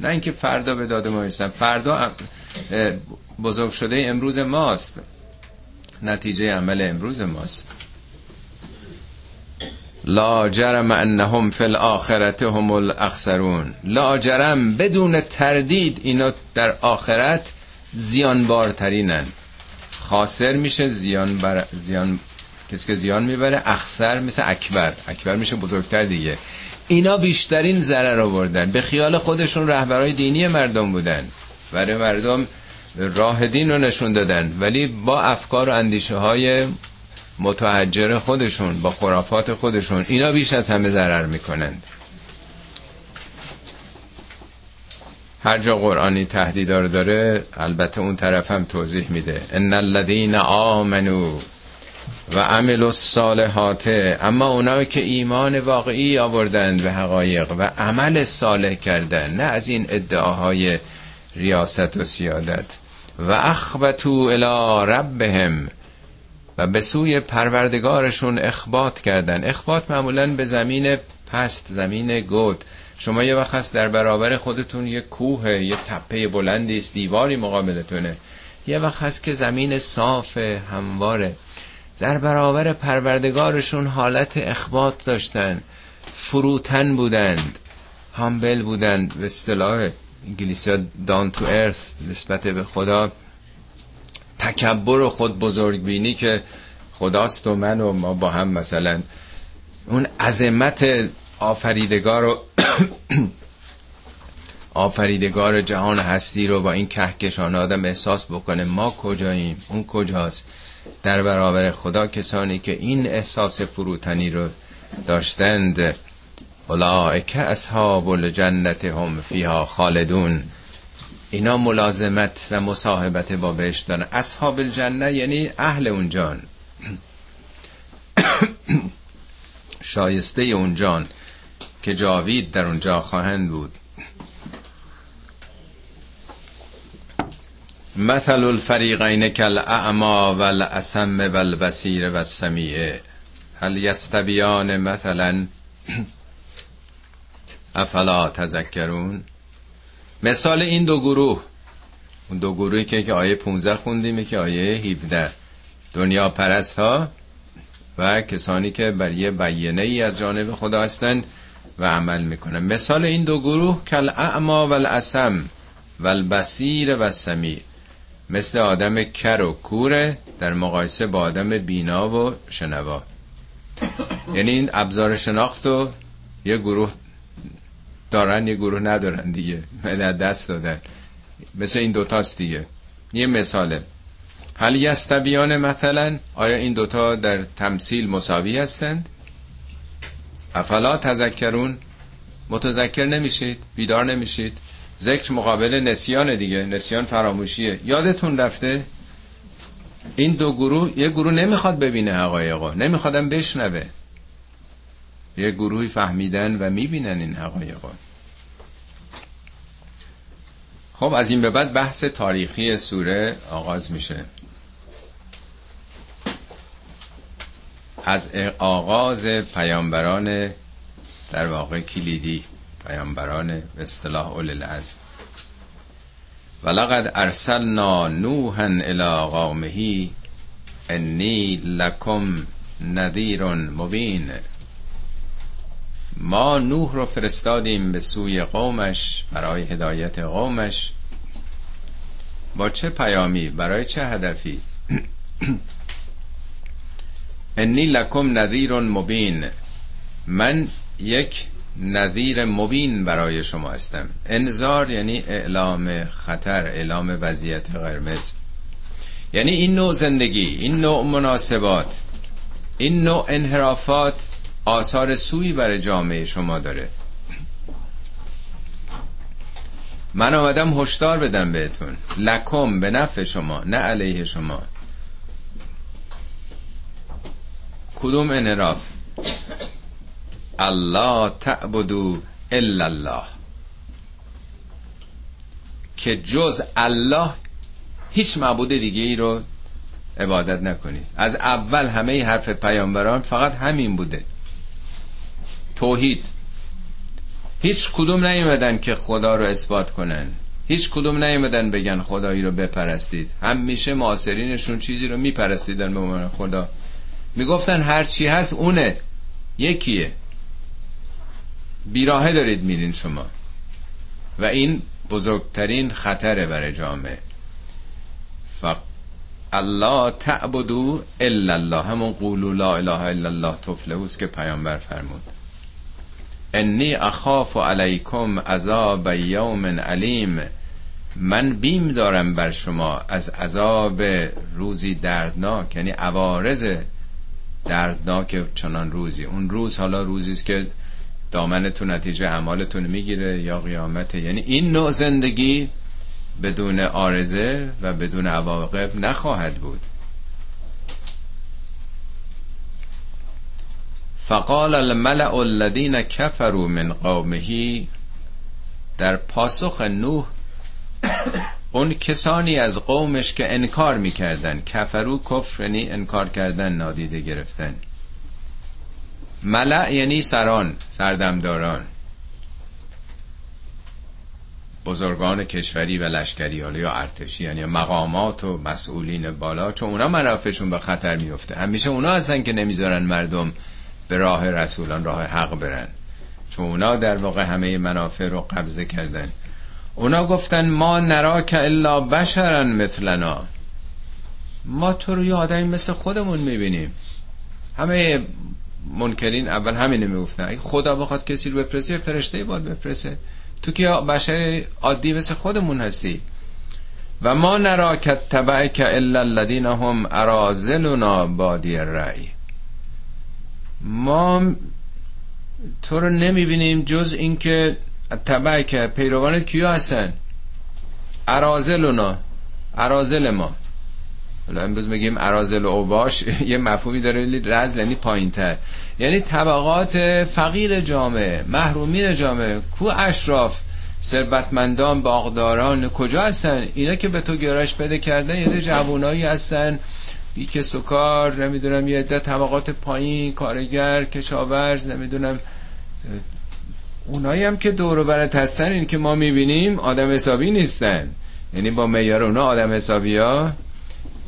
نه اینکه فردا به داد ما رسن فردا بزرگ شده امروز ماست. نتیجه عمل امروز ماست. لا جرم انهم فی الاخرت هم الاخسرون. لا جرم بدون تردید اینا در آخرت زیانبارترینن. خاسر میشه زیان بر زیان کسی که زیان می‌بره اخسر مثل اکبر. اکبر میشه بزرگتر دیگه. اینا بیشترین ضرر آوردن. به خیال خودشون رهبرای دینی مردم بودن. برای مردم راه دین رو نشون دادن. ولی با افکار و اندیشه های متحجر خودشون با خرافات خودشون. اینا بیش از همه ضرر می‌کنند هر جا قرآنی تهدیدار داره البته اون طرف هم توضیح میده. ان الذين آمنو و عمل الصالحات اما اونایی که ایمان واقعی آوردند به حقایق و عمل صالح کردن نه از این ادعاهای ریاست و سیادت. و اخبتو الى ربهم و به سوی پروردگارشون اخبات کردن. اخبات معمولا به زمین پست زمین گود. شما یه وقت هست در برابر خودتون یه کوه یه تپه بلندی است دیواری مقابلتونه یه وقت هست که زمین صاف همواره. در برابر پروردگارشون حالت اخبات داشتن. فروتن بودند. هامبل بودند. به اصطلاح انگلیسی دان تو ارث نسبت به خدا. تکبر و خود بزرگ بینی که خداست و من و ما با هم مثلا. اون عظمت آفریدگار و آفریدگار جهان هستی رو با این کهکشان آدم احساس بکنه. ما کجاییم؟ اون کجاست؟ در برابر خدا کسانی که این احساس فروتنی رو داشتند. اولئک اصحاب الجنت هم فیها خالدون. اینا ملازمت و مصاحبت با بهشت دارن. اصحاب الجنه یعنی اهل اونجان شایسته اونجان که جاوید در اونجا خواهند بود. مثل الفریقین کل اعما و الاسم و البصیر و السمیع هل یستویان مثلا؟ افلا تذکرون؟ مثال این دو گروه. اون دو گروهی که که آیه 15 خوندیم که آیه 17 دنیا پرست ها و کسانی که بر یه بیانه ای از جانب خدا هستند و عمل می‌کنن مثال این دو گروه کل اعما و الاسم و البصیر و السمیع مثل آدم کر و کوره در مقایسه با آدم بینا و شنوا. یعنی این ابزار شناخت و یه گروه دارن یه گروه ندارن دیگه. در دست دادن. مثل این دوتاست دیگه. یه مثاله. هل یستبیان مثلا؟ آیا این دوتا در تمثیل مساوی هستند؟ افلا تذکرون؟ متذکر نمیشید؟ بیدار نمیشید؟ ذکر مقابل نسیان دیگه. نسیان فراموشیه. یادتون رفته؟ این دو گروه یه گروه نمی‌خواد ببینه حقایقا نمیخوادم بشنوه. یه گروهی فهمیدن و می‌بینن این حقایقا خب از این به بعد بحث تاریخی سوره آغاز میشه. از آغاز پیامبران در واقع کلیدی پیامبران اصطلاح اول العزم ولقد ارسلنا نوحا الى قومه انی لکم نذیر مبین. ما نوح رو فرستادیم به سوی قومش برای هدایت قومش. با چه پیامی؟ برای چه هدفی؟ انی لکم نذیر مبین. من یک نظیر مبین برای شما هستم. انذار یعنی اعلام خطر اعلام وضعیت قرمز. یعنی این نوع زندگی این نوع مناسبات این نوع انحرافات آثار سوی برای جامعه شما داره. من آمدم هشدار بدم بهتون. لکم به نفع شما نه علیه شما. کدوم انحراف؟ الله تعبدو الا الله. که جز الله هیچ معبود دیگه ای رو عبادت نکنید. از اول همه حرف پیامبران فقط همین بوده. توحید. هیچ کدوم نیومدن که خدا رو اثبات کنن. هیچ کدوم نیومدن بگن خدایی رو بپرستید. همیشه معاصرینشون چیزی رو میپرستیدن به عنوان خدا. می‌گفتن هر چی هست اونه. یکیه. بیراهه دارید میرین شما. و این بزرگترین خطره برای جامعه. ف الله تعبدو الا الله. همون قولو لا اله الا الله تفلهوست که پیامبر فرمود. انی اخاف علیکم عذاب یوم علیم من بیم دارم بر شما از عذاب روزی دردناک. یعنی عوارض دردناک چنان روزی. اون روز حالا روزی است که دامنتون نتیجه اعمالتون می‌گیره یا قیامته. یعنی این نوع زندگی بدون آرزه و بدون عواقب نخواهد بود. فقال الملع الذين كفروا من قومه در پاسخ نوح اون کسانی از قومش که انکار می‌کردن کفرو کفر یعنی انکار کردن نادیده گرفتن. ملع یعنی سران سردمداران. بزرگان کشوری و لشکری حالا یا ارتشی یعنی مقامات و مسئولین بالا چون اونا منافعشون به خطر میفته همیشه اونا هستن که نمی‌ذارن مردم به راه رسولان راه حق برن. چون اونا در واقع همه منافع رو قبضه کردن. اونا گفتن ما نراک الا بشرا مثلنا. ما تو رو یه آدمی مثل خودمون می‌بینیم. همه منکرین اول همینه می‌گفتن. اگه خدا بخواد کسی رو بفرسته فرشته باید بفرسته. تو که بشر عادی مثل خودمون هستی. و ما نراکت تبعک الا الذین هم ارازلنا بادی الرأی. ما تو رو نمی‌بینیم جز اینکه تبعک پیروانت کیا هستن؟ ارازلنا ارازل ما. حالا امروز میگیم ارازل و اوباش. یه مفهومی داره رزل یعنی پایین تر یعنی طبقات فقیر جامعه محرومین جامعه کو اشراف ثروتمندان باغداران کجا هستن؟ اینا که به تو گرایش بده کردن یه جوانایی هستن. بیک سکار نمی‌دونم یه عده طبقات پایین کارگر کشاورز نمی‌دونم. اونایی هم که دور برت هستن این که ما می‌بینیم آدم حسابی نیستن. یعنی با میار اونا آدم حسابی ها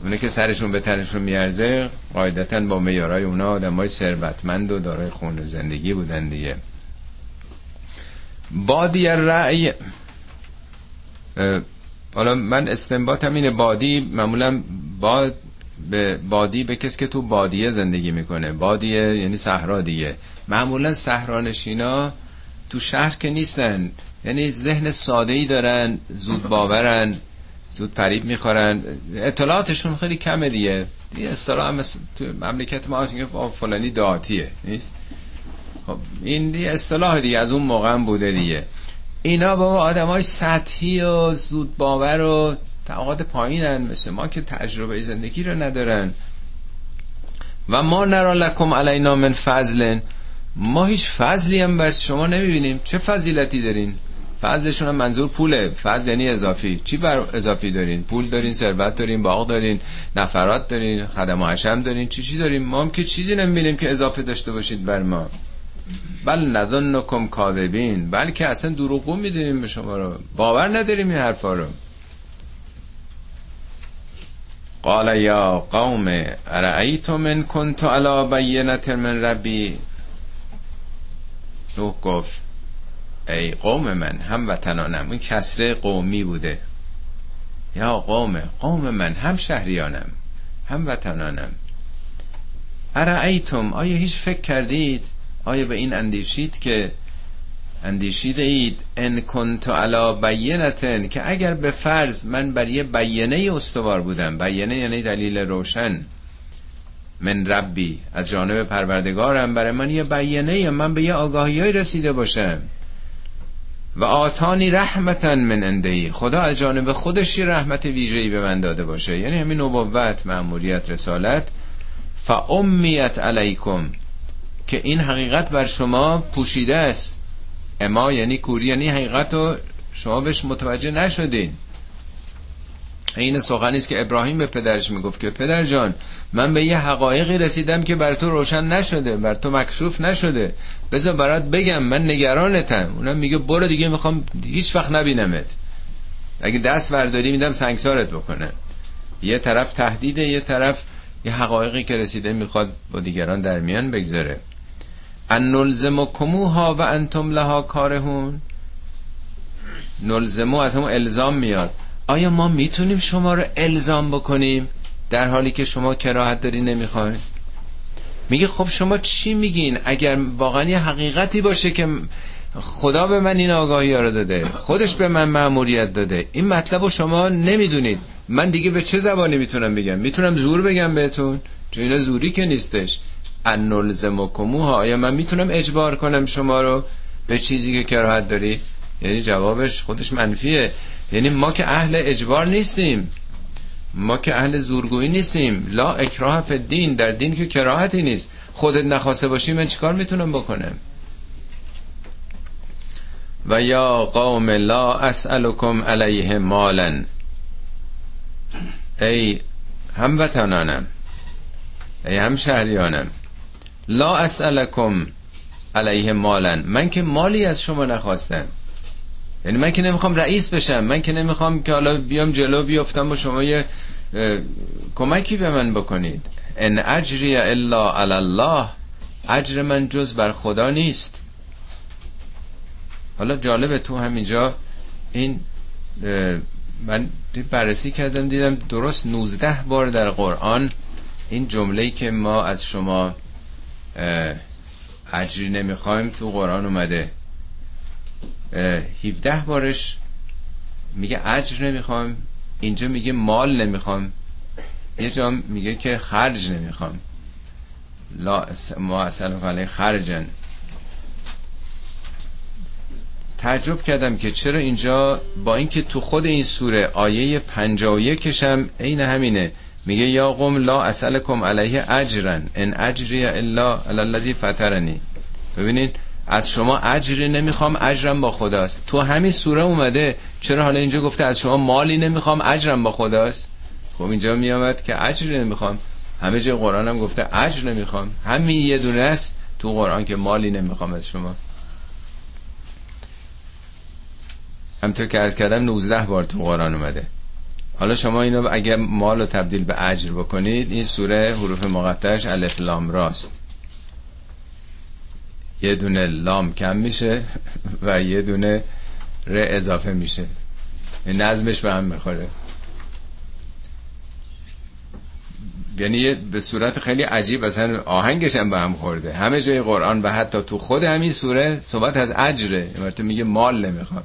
اونه که سرشون به تنشون میارزه قاعدتا با میارای اونا آدم های ثروتمند و دارای خون و زندگی بودن دیگه. بادی رأی حالا من استنباطم اینه بادی معمولا باد به بادی به کسی که تو بادیه زندگی می‌کنه. بادیه یعنی صحرا دیگه. معمولا صحرانشینا تو شهر که نیستن. یعنی ذهن ساده ای دارن زود باورن زود پریب می‌خورن. اطلاعاتشون خیلی کمه دیگه. این اصطلاح هم تو مملکت ما هست فلانی دعاتیه نیست؟ خب این دیگه اصطلاح دیگه از اون موقع بوده دیگه. اینا با آدم های سطحی و زود باور و طبقات پایینن مثل ما که تجربه زندگی رو ندارن. و ما نرا لکم علینا من فضلن. ما هیچ فضلی هم بر شما نمی‌بینیم. چه فضیلتی دارین؟ فضلشون هم منظور پوله. فضل یعنی اضافی. چی بر اضافی دارین؟ پول دارین ثروت دارین باغ دارین نفرات دارین خدم و حشم دارین. چی چی دارین ما هم که چیزی نمی‌بینیم که اضافه داشته باشید بر ما. بل نظنکم کاذبین. بلکه اصلا دروغگو می‌دونیم به شما رو. باور نداریم این حرفا رو. قال یا قوم ارأیتم من کنت علی بینت من ربی؟ نوح گفت ای قوم من هم وطنانم اون کسره قومی بوده. یا قوم قوم من هم شهریانم هم وطنانم ارائیتم آیا هیچ فکر کردید؟ آیا به این اندیشید که اندیشیده اید ان کنت علا بینتن که اگر به فرض من بر یه بیینه استوار بودم بیینه یعنی دلیل روشن من ربی از جانب پروردگارم برای من یه بیینه من به یه آگاهی رسیده باشم. و آتانی رحمتا من اندهی خدا از جانب خودش رحمت ویژه‌ای به من داده باشه. یعنی همین نبوت مأموریت رسالت. فامیت علیکم که این حقیقت بر شما پوشیده است. اما یعنی کوری یعنی حقیقت رو شما بهش متوجه نشدین. این سخنی است که ابراهیم به پدرش می‌گفت که پدر جان من به یه حقایقی رسیدم که بر تو روشن نشده بر تو مکشوف نشده. بذار برات بگم من نگرانتم. اونم میگه برو دیگه می‌خوام هیچ وقت نبینمت. اگه دست برداری میدم سنگسارت بکنه. یه طرف تهدیده یه طرف یه حقایقی که رسیده می‌خواد با دیگران در میان بگذاره. ان نلزمکموها و انتم لها کارهون؟ نلزمو از همون الزام میاد. آیا ما می‌تونیم شما رو الزام بکنیم در حالی که شما کراهت داری نمی‌خواین؟ میگه خب شما چی میگین؟ اگر واقعا یه حقیقتی باشه که خدا به من این آگاهی رو داده خودش به من معمولیت داده این مطلب رو شما نمی‌دونید. من دیگه به چه زبانی می‌تونم بگم؟ می‌تونم زور بگم بهتون؟ چون اینا زوری که نیستش. ان نلزمکموها آیا من می‌تونم اجبار کنم شما رو به چیزی که کراهت داری؟ یعنی جوابش خودش منفیه. یعنی ما که اهل اجبار نیستیم. ما که اهل زورگویی نیستیم. لا اکراه فی دین در دین که کراهتی نیست. خودت نخواسته باشی من چیکار می‌تونم بکنم؟ و یا قوم لا اسألكم علیه مالا ای هموطنانم ای هم شهریانم لا اسألكم علیه مالا. من که مالی از شما نخواستم. یعنی من که نمی‌خوام رئیس بشم. من که نمی‌خوام که حالا بیام جلو بیفتم و شما یه کمکی به من بکنید. ان اجری الا علی الله. اجر من جز بر خدا نیست. حالا جالبه تو همینجا این من بررسی کردم دیدم درست 19 بار در قرآن این جمله که ما از شما اجری نمی‌خوایم تو قرآن اومده. 17 بارش میگه اجر نمی‌خوام اینجا میگه مال نمی‌خوام یه جا میگه که خرج نمی‌خوام لا ما اصلا خرجن. تعجب کردم که چرا اینجا با اینکه تو خود این سوره آیه 51 هم عین همینه. میگه یا قوم لا اسالکم علیه اجرن ان اجری الا الذی فطرنی. ببینید از شما اجری نمی‌خوام اجرم با خداست. تو همین سوره اومده چرا حالا اینجا گفته از شما مالی نمی‌خوام اجرم با خداست؟ خب اینجا میامد که اجری نمی‌خوام. همه جای قرآن هم گفته اجر نمی‌خوام. همین یه دونه است تو قرآن که مالی نمی‌خوام از شما. همطور که ارز کردم 19 بار تو قرآن اومده. حالا شما اینو اگه مال رو تبدیل به اجر بکنید این سوره حروف مقطعش الف لام راست. یه دونه لام کم میشه و یه دونه ر اضافه میشه. نظمش به هم می‌خوره. یعنی به صورت خیلی عجیب اصلا آهنگش هم به هم خورده. همه جای قرآن و حتی تو خود همین سوره صحبت از اجره. مرتب میگه مال نمی‌خواد.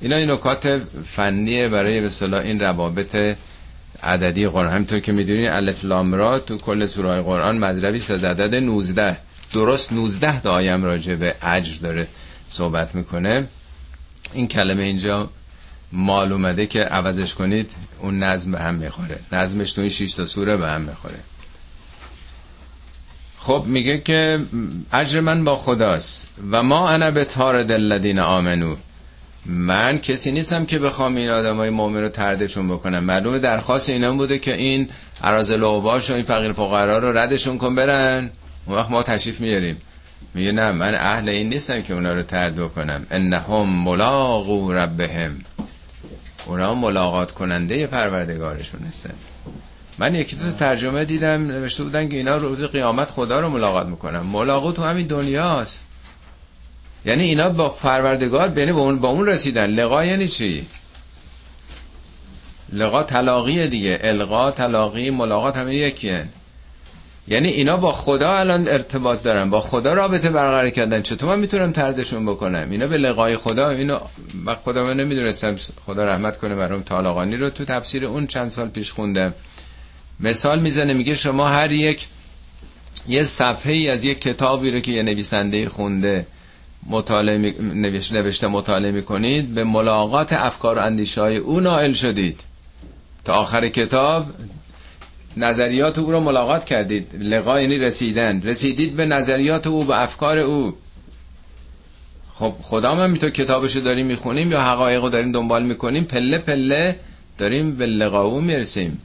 اینا این نکات فنیه برای به این روابط عددی قرآن. همینطور که می‌دونین الف لام را تو کل سوره قرآن مذربی از عدد 19 درست 19 تا راجع به اجر داره صحبت می‌کنه. این کلمه اینجا مال اومده که عوضش کنید اون نظم به هم می‌خوره. نظمش تو این 6 تا سوره به هم می‌خوره. خب میگه که اجر من با خداست و ما انا به تار دلدین آمنو. من کسی نیستم که بخوام این آدم های مؤمن رو تردشون بکنم. معلومه درخواست اینا بوده که این عراض لوباش و این فقیر فقرا رو ردشون کن برن. اون وقت ما تشریف میاریم. میگه نه من اهل این نیستم که اونا رو ترد بکنم. انهم ملاقو ربهم. اونا ملاقات کننده پروردگارشون هستن. من یکی دو ترجمه دیدم نوشته بودن که اینا روز قیامت خدا رو ملاقات می‌کنن. ملاقات تو همین دنیاست. یعنی اینا با پروردگار یعنی با اون با اون رسیدن. لقا یعنی چی؟ لقا تلاقی دیگه. القا تلاقی ملاقات همه یکیه یعنی اینا با خدا الان ارتباط دارن. با خدا رابطه برقرار کردن. چطور من می‌تونم تردشون بکنم؟ اینا به لقای خدا اینو و خدا من نمی‌دونستم. خدا رحمت کنه مرحوم طالقانی رو تو تفسیر اون چند سال پیش خوندم. مثال می‌زنه میگه شما هر یک یه صفحه ای از یک کتابی رو که یه نویسنده خونده مطالعه نوشته مطالعه می‌کنید به ملاقات افکار و اندیشه های او نائل شدید. تا آخر کتاب نظریات او رو ملاقات کردید. لقا یعنی رسیدن. رسیدید به نظریات او به افکار او. خب خدا هم میتو کتابشو داریم می‌خونیم یا حقایق رو داریم دنبال می‌کنیم پله پله داریم به لقا او می‌رسیم.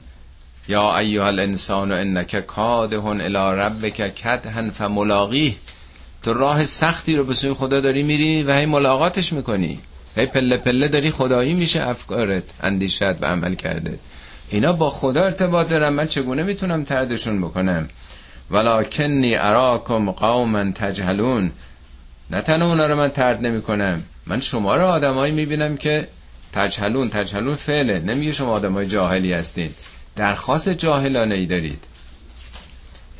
یا ایها الانسان انک کادهن الی ربک کدهن فملاقیه. تو راه سختی رو به سوی خدا داری میری و هی ملاقاتش می‌کنی. هی پله پله داری خدایی میشه افکارت اندیشت و عمل کرده. اینا با خدا ارتباط دارن. من چگونه می‌تونم تردشون بکنم؟ ولکنی اراکم قوما تجهلون. نه تنها اونا رو من ترد نمی کنم من شما رو آدمایی می‌بینم که تجهلون. تجهلون فعله. نمیگه شما آدمای جاهلی هستین درخواست جاهلانه ای دارید.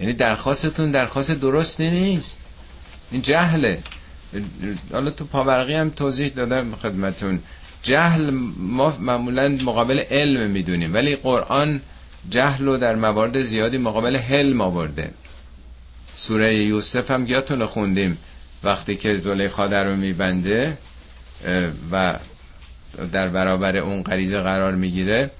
یعنی درخواستتون درخواست درستی نیست. این جهله. حالا تو پاورقی هم توضیح دادم خدمتون. جهل ما معمولا مقابل علم می‌دونیم ولی قرآن جهل رو در موارد زیادی مقابل حلم آورده. سوره یوسف هم یادتون خوندیم وقتی که زلیخا در رو میبنده و در برابر اون غریزه قرار می‌گیره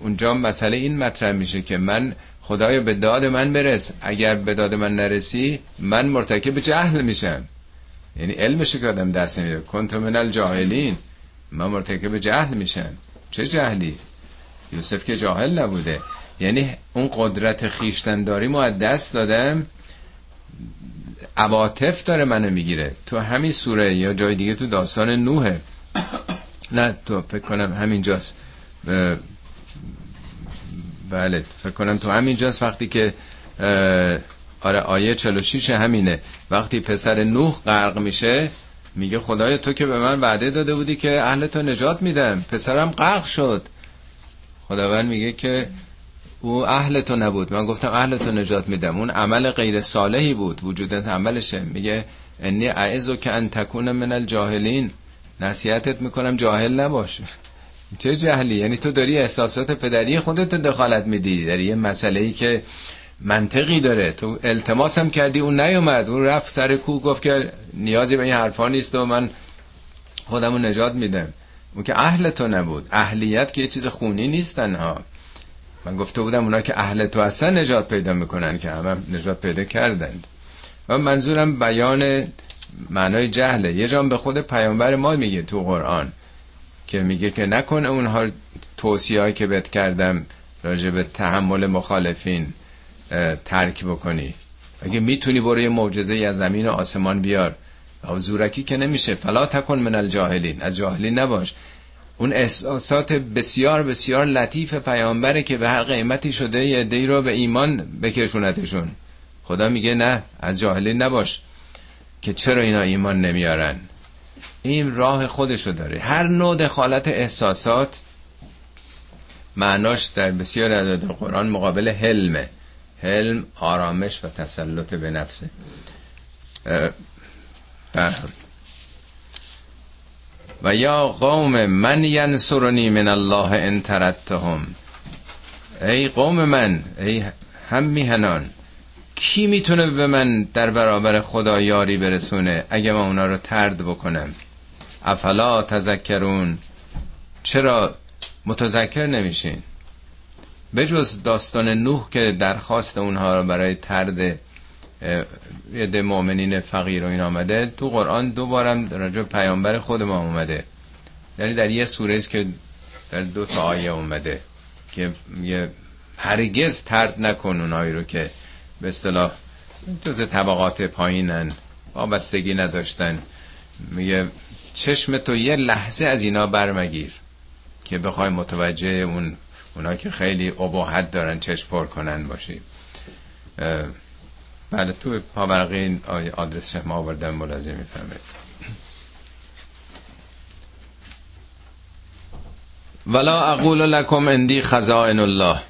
اونجا مسئله این مطرح میشه که من خدایا به داد من برس. اگر به داد من نرسی من مرتکب جهل میشم. یعنی علمشو که آدم دست نمیده. کنت من الجاهلین. من مرتکب جهل میشم. چه جهلی؟ یوسف که جاهل نبوده. یعنی اون قدرت خیشتنداری ما از دست دادم. عواطف داره منو می‌گیره. تو همین سوره یا جای دیگه تو داستان نوحه. نه تو فکر کنم همینجاست. بله فکر کنم تو همینجاست وقتی که آره آیه 46 همینه. وقتی پسر نوح غرق میشه میگه خدای تو که به من وعده داده بودی که اهل تو نجات میدم. پسرم غرق شد. خداوند میگه که او اهل تو نبود. من گفتم اهل تو نجات میدم. اون عمل غیر صالحی بود. وجود عملشه. میگه انی اعزو که ان تکون من الجاهلین. نصیحتت می‌کنم جاهل نباش. چه جهلی؟ یعنی تو داری احساسات پدری خودت دخالت میدی. در یه مسئله ای که منطقی داره. تو التماس هم کردی اون نیومد. اون رفت سر کو گفت که نیازی به این حرفا نیست و من خودمو نجات میدم. اون که اهل تو نبود. اهلیت که یه چیز خونی نیستن ها من گفته بودم اونا که اهل تو اصلا نجات پیدا می‌کنن که همه نجات پیدا کردند. و منظورم بیان معنای جهله. یه جام به خود پیامبر ما میگه تو قرآن. که میگه که نکن اونها توصیه که بهت کردم راجع به تحمل مخالفین ترک بکنی. اگه می‌تونی برو یه معجزه از زمین و آسمان بیار. زورکی که نمیشه. فلا تکن من الجاهلین. از جاهلین نباش. اون احساسات بسیار بسیار لطیف پیامبره که به هر قیمتی شده یه دی رو به ایمان بکشونتشون. خدا میگه نه از جاهلین نباش. که چرا اینا ایمان نمیارن؟ این راه خودشو داره. هر نوع دخالت احساسات معناش در بسیار از قرآن مقابل حلمه. حلم آرامش و تسلط به نفسه. و یا قوم من ینصرنی من الله ان ترتهم ای قوم من ای هم میهنان کی می‌تونه به من در برابر خدا یاری برسونه اگه من اونا رو ترد بکنم؟ افلا تذکرون؟ چرا متذکر نمیشین؟ بجز داستان نوح که درخواست اونها رو برای ترد ید مؤمنین فقیر و این آمده تو قرآن دوبارم راجع پیامبر خود ما اومده. یعنی در یه سوره که در دو تا آیه اومده که یه هرگز ترد نکن اونهایی رو که به اصطلاح جز طبقات پایینن وابستگی نداشتن. میگه چشم تو یه لحظه از اینا برمگیر که بخوای متوجه اون اونا که خیلی اباحت دارن چشم پر کنن باشی. بله تو پاورقی آدرس شما آوردن ملاحظه می‌فهمید ولا اقول لکم اندی خزائن الله.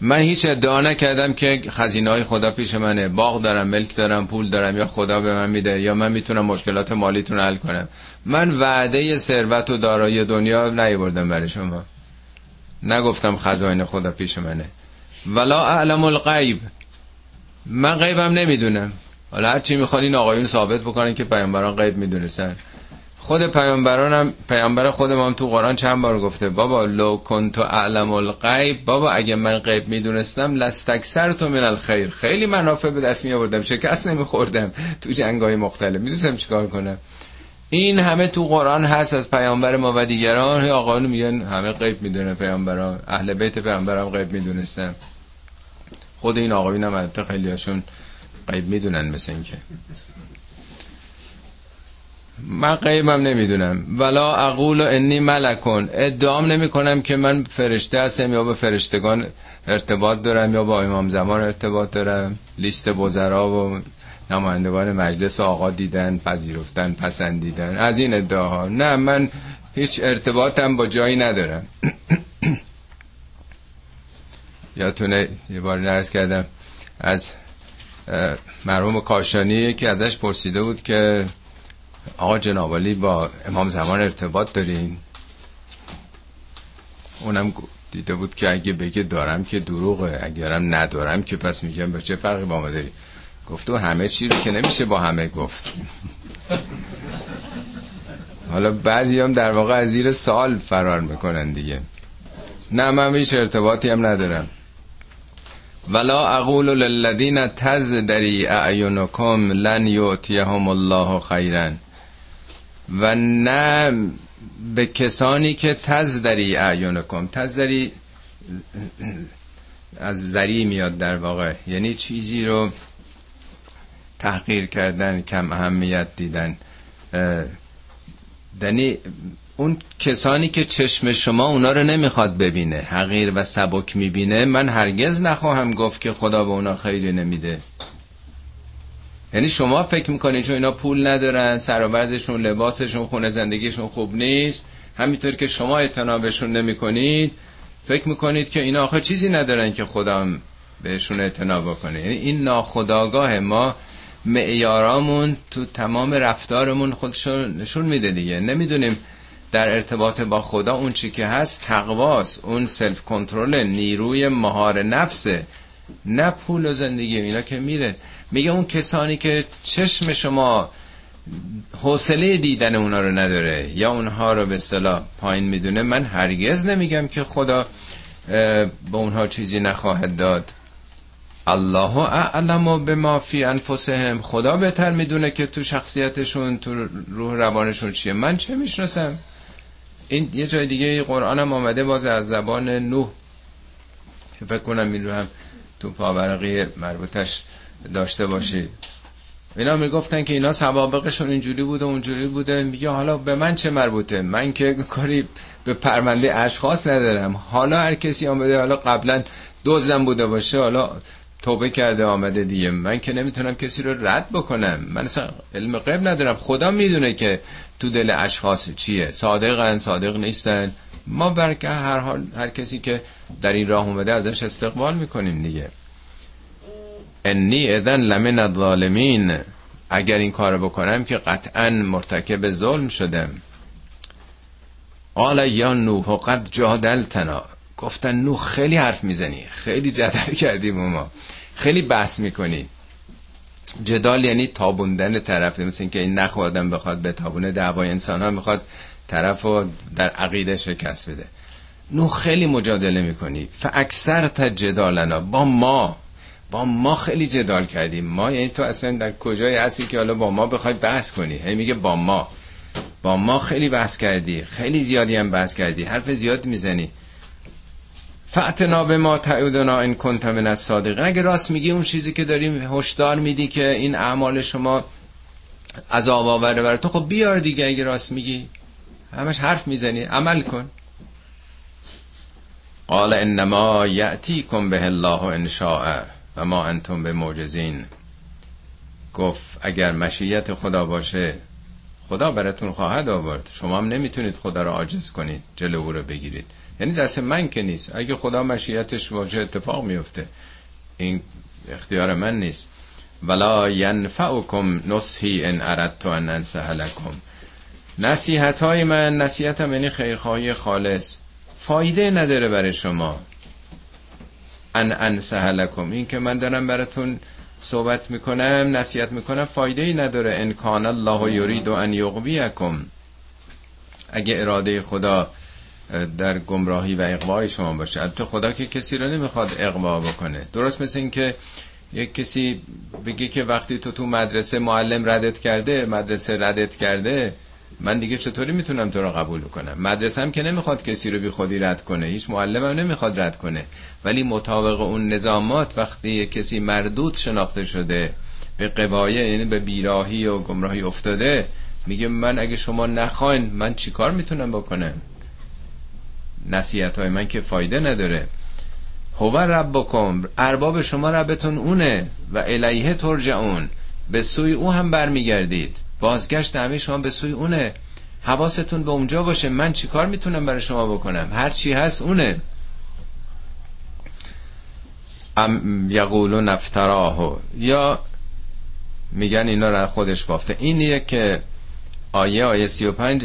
من هیچ ادعا نکردم که خزینه های خدا پیش منه. باغ دارم ملک دارم پول دارم یا خدا به من میده یا من می‌تونم مشکلات مالیتون حل کنم. من وعده ثروت و دارایی دنیا نیاوردم برای شما. نگفتم خزاین خدا پیش منه. ولا اعلم الغیب. من غیبم نمی‌دونم. حالا هر چی می‌خوان این آقایون ثابت بکنن که پیامبران غیب می‌دونستن. خود پیامبرانم پیامبر خودم هم تو قرآن چند بار گفته بابا لو کنت اعلم الغیب بابا اگه من غیب می‌دونستم لستکثر تو من الخیر. خیلی منافع به دست می آوردم شکست نمیخوردم تو جنگ های مختلف. می‌دونستم چیکار کنم. این همه تو قرآن هست از پیامبر ما و دیگران. آقایون میگن همه غیب می‌دونه پیامبران. اهل بیت پیامبران غیب می‌دونستم خود این آقایون هم البته خیلی هاشون غیب می‌دونن مثل اینکه. من غیبم نمی‌دونم. ولا اقول انی ملکون. ادعام نمی کنم که من فرشته هستم یا با فرشتگان ارتباط دارم یا با امام زمان ارتباط دارم. لیست بزرا و نمایندگان مجلس آقا دیدن پذیرفتن پسندیدن. از این ادعاها. نه من هیچ ارتباطم با جایی ندارم. یادتونه یه بار نرس کردم. از مرحوم کاشانی که ازش پرسیده بود که آقا جنابالی با امام زمان ارتباط دارین اونم دیده بود که اگه بگه دارم که دروغه اگرم ندارم که پس میگم به چه فرقی با ما داری؟ گفت و همه چی رو که نمیشه با همه گفت. حالا بعضی هم در واقع از زیر سال فرار می‌کنن دیگه. نه من هیچ ارتباطی هم ندارم. ولا اقول للذین تزدری اعینکم لن یؤتیهم الله خیرا. و نه به کسانی که تزدری اعینکم تزدری از زری میاد در واقع. یعنی چیزی رو تحقیر کردن کم اهمیت دیدن. دنی اون کسانی که چشم شما اونا رو نمی‌خواد ببینه حقیر و سبک می‌بینه من هرگز نخواهم گفت که خدا به اونا خیلی نمیده. یعنی شما فکر می‌کنید چون اینا پول ندارن سرآوردشون لباسشون خونه زندگیشون خوب نیست همینطور که شما اعتنا نمی‌کنید فکر می‌کنید که اینا آخه چیزی ندارن که خدا بهشون اعتنا بکنه. یعنی این ناخداگاه ما معیارامون تو تمام رفتارمون خودشون نشون میده دیگه. نمی‌دونیم در ارتباط با خدا اون چی که هست تقواست اون سلف کنترل نیروی مهار نفسه نه پول و زندگی اینا که میره. میگه اون کسانی که چشم شما حوصله دیدن اونا رو نداره یا اونها رو به اصطلاح پایین می‌دونه من هرگز نمیگم که خدا به اونها چیزی نخواهد داد. الله اعلم به ما فی انفسهم. خدا بهتر می‌دونه که تو شخصیتشون تو روح روانشون چیه. من چه می‌شناسم؟ این یه جای دیگه قرآن هم آمده باز از زبان نوح. فکر کنم این رو هم تو پاورقی مربوطش داشته باشید. اینا می‌گفتن که اینا سوابقشون اینجوری بوده اونجوری بوده. میگه حالا به من چه مربوطه؟ من که کاری به پرونده اشخاص ندارم. حالا هر کسی آمده حالا قبلا دزدم بوده باشه حالا توبه کرده آمده دیگه. من که نمی‌تونم کسی رو رد بکنم. من اصلا علم غیب ندارم. خدا می‌دونه که تو دل اشخاص چیه. صادقن صادق نیستن. ما برکه هر حال هر کسی که در این راه اومده ازش استقبال می‌کنیم دیگه. انی اذن لمن الظالمین. اگر این کار بکنم که قطعا مرتکب ظلم شدم. قال یا نوح قد جادلتنا. گفتن نو خیلی حرف می‌زنی. خیلی جدل کردیم ما خیلی بحث می‌کنی. جدال یعنی تابوندن طرف. مثل اینکه این نخ آدم بخواد به تابونه دعوای انسان ها می‌خواد طرف رو در عقیده شکست بده. نو خیلی مجادله می‌کنی. فاکثر تا جدالنا. با ما. با ما خیلی جدال کردیم. ما یعنی تو اصلا در کجای هستی که حالا با ما بخوای بحث کنی؟ هی میگه با ما. با ما خیلی بحث کردی. خیلی زیادی هم بحث کردی. حرف زیاد می‌زنی. فعتنا به ما تعودنا این کنت من از صادقه اگه راست میگی اون چیزی که داریم هشدار میدی که این اعمال شما عذاب آوره بر تو خب بیار دیگه اگه راست میگی. همش حرف می‌زنی. عمل کن. قال انما یأتیکم به الله ان شاء. و ما انتم به معجزین. گفت اگر مشیت خدا باشه خدا براتون خواهد آورد. شما هم نمی‌تونید خدا رو عاجز کنید جلو او رو بگیرید. یعنی دست من که نیست. اگه خدا مشیتش باشه اتفاق میفته این اختیار من نیست. ولا ینفعکم نصحی ان اردت ان انصح لکم. نصیحت های من نصیحتم یعنی خیرخواهی خالص. فایده نداره برای شما. ان انصح لکم این که من دارم براتون صحبت می‌کنم نصیحت می‌کنم فایده ای نداره. ان کان الله یرید ان یغویکم. اگه اراده خدا در گمراهی و اقوای شما باشه. البته خدا که کسی رو نمی‌خواد اقوا بکنه. درست مثل این که یک کسی بگه که وقتی تو تو مدرسه معلم ردت کرده مدرسه ردت کرده من دیگه چطوری می‌تونم تو رو قبول کنم مدرسه هم که نمی‌خواد کسی رو بی خودی رد کنه هیچ هم نمی‌خواد رد کنه. ولی مطابق اون نظامات وقتی کسی مردود شناخته شده به قبایه یعنی به بیراهی و گمراهی افتاده میگه من اگه شما نخواین من چیکار می‌تونم بکنم؟ نصیحت های من که فایده نداره. هو ربکم ارباب شما ربتون اونه و الیه ترجعون. به سوی او هم برمیگردید. بازگشت همه شما به سوی اونه. حواستون به اونجا باشه. من چیکار می‌تونم برای شما بکنم؟ هر چی هست اونه. ام یقولون افتراهو. یا میگن اینا را خودش بافته. اینیه که آیه آیه 35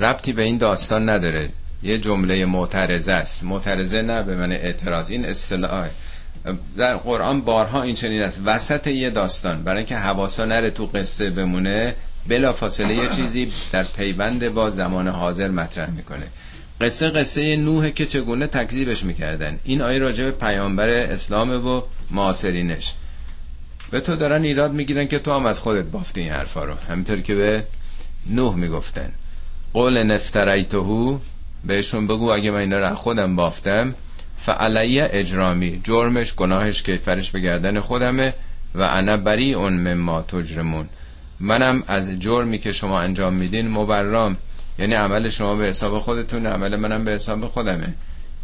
ربطی به این داستان نداره. یه جمله معترضه است. معترضه نه به من اعتراض. این اصطلاح در قرآن بارها این چنین است. وسط یه داستان. برای اینکه حواسا نره تو قصه بمونه بلا فاصله یه چیزی در پیوند با زمان حاضر مطرح می‌کنه. قصه قصه نوح که چگونه تکذیبش می‌کردن. این آیه راجع به پیامبر اسلام و معاصرینش. به تو دارن ایراد می‌گیرن که تو هم از خودت بافتی این حرفا رو. همینطور که به نوح می‌گفتن. قول نفتریتهو بهشون بگو اگه من اینا رو خودم بافتم فعلیه اجرامی. جرمش گناهش کیفرش به گردن خودمه و انا بری اون مما تجرمون. منم از جرمی که شما انجام میدین مبرام. یعنی عمل شما به حساب خودتون عمل منم به حساب خودمه.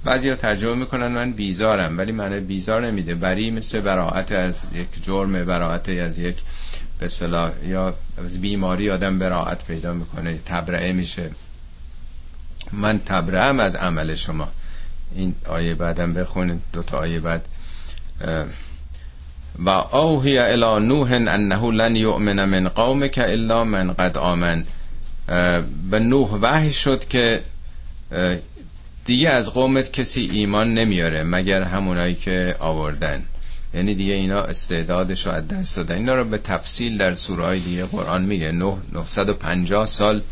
بعضی ها ترجمه می‌کنن من بیزارم ولی معنی بیزار نمیده. بری مثل براعت از یک جرم براعت از یک به صلاح یا از بیماری آدم براعت پیدا می‌کنه. تبرعه میشه. من تبرعم از عمل شما. این آیه بعدم بخونید دو تا آیه بعد. و اوهی الى نوح انه لن یؤمن من قومک الا من قد آمن. به نوح وحی شد که دیگه از قومت کسی ایمان نمیاره مگر همونایی که آوردن. یعنی دیگه اینا استعدادش رو از دست دادن. اینا رو به تفصیل در سوره های دیگه قرآن میگه. 950 سال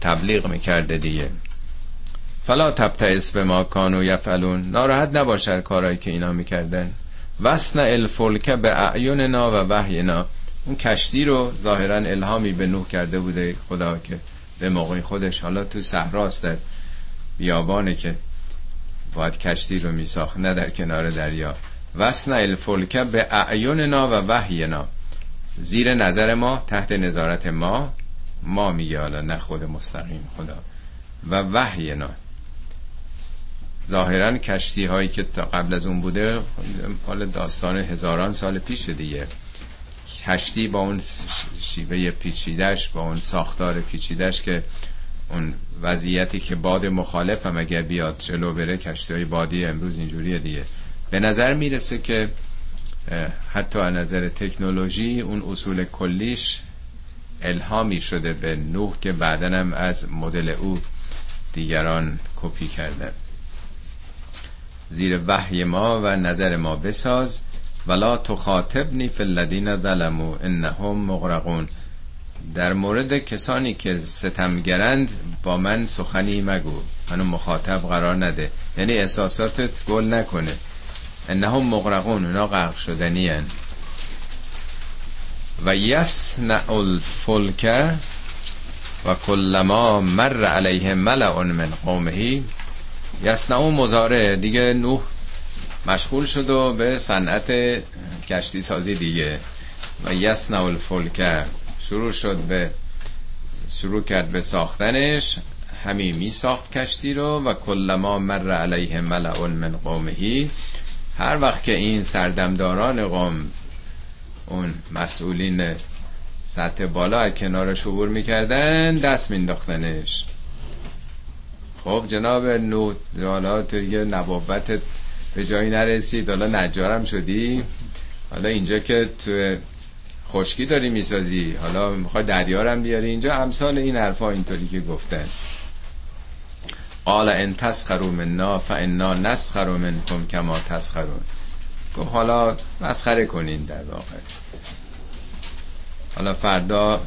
تبلیغ می‌کرده دیگه. فلا تبتئس به ما کانو یفعلون. ناراحت نباشر کارهایی که اینا می‌کردن. وسن الفلک به اعیننا و وحینا. اون کشتی رو ظاهرا الهامی به نوح کرده بوده خدا که به موقع خودش حالا تو صحراست در بیابانه که باید کشتی رو میساخت نه در کنار دریا. وسن الفلک به اعیننا و وحینا. زیر نظر ما تحت نظارت ما ما میگه حالا نه خود مستقیم خدا. و وحینا. ظاهرا کشتی هایی که تا قبل از اون بوده حال داستان هزاران سال پیش دیگه. کشتی با اون شیوه پیچیدش با اون ساختار پیچیدش که اون وضعیتی که باد مخالف هم اگر بیاد جلو بره کشتی های بادی امروز اینجوریه دیگه. به نظر می‌رسه که حتی از نظر تکنولوژی اون اصول کلیش الهامی شده به نوح که بعدا هم از مدل او دیگران کپی کرده. زیر وحی ما و نظر ما بساز ولا تخاطبنی فی الذین ظلموا انهم مغرقون. در مورد کسانی که ستمگرند با من سخنی مگو. منو مخاطب قرار نده. یعنی احساساتت گل نکنه. انهم مغرقون. اونا غرق شدنی هن. و یسنع الفلک و کلما مر علیه ملع من قومهی یسنعو مزاره دیگه نوح مشغول شد و به صنعت کشتی سازی دیگه. و یسنع الفلک شروع شد به شروع کرد به ساختنش. همین می ساخت کشتی رو و کلما مر علیه ملع من قومهی هر وقت که این سردمداران قوم اون مسئولین سطح بالا کنارش عبور می‌کردن دست مینداختنش خب جناب نو حالا تو یه نبوتت به جایی نرسید حالا نجارم شدی. حالا اینجا که تو خشکی داری می‌سازی. حالا می‌خوای دریارم بیاری. اینجا امثال این حرفا اینطوری که گفتن. قال ان تسخروا منا فانا نسخر منکم کما تسخرون. گفت حالا مسخره کنین در واقع. حالا فردا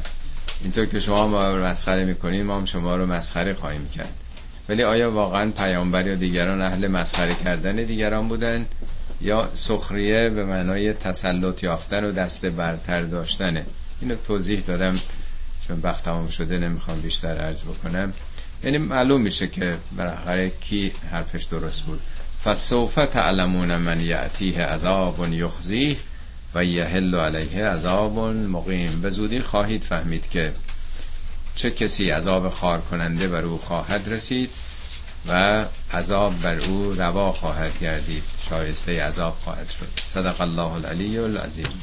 اینطور که شما ما رو مسخره می‌کنین ما هم شما رو مسخره خواهیم کرد. ولی آیا واقعا پیامبر یا دیگران اهل مسخره کردن دیگران بودن؟ یا سخریه به معنای تسلط یافتن و دست برتر داشتنه؟ اینو توضیح دادم چون وقت تمام شده نمی‌خوام بیشتر عرض بکنم. یعنی معلوم میشه که بالاخره کی حرفش درست بود. فسوف تعلمون من یعتیه عذاب یخزیه و یحل علیه عذاب مقیم به زودی خواهید فهمید که چه کسی عذاب خار کننده بر او خواهد رسید و عذاب بر او روا خواهد گردید شایسته عذاب خواهد شد. صدق الله العلی العظیم.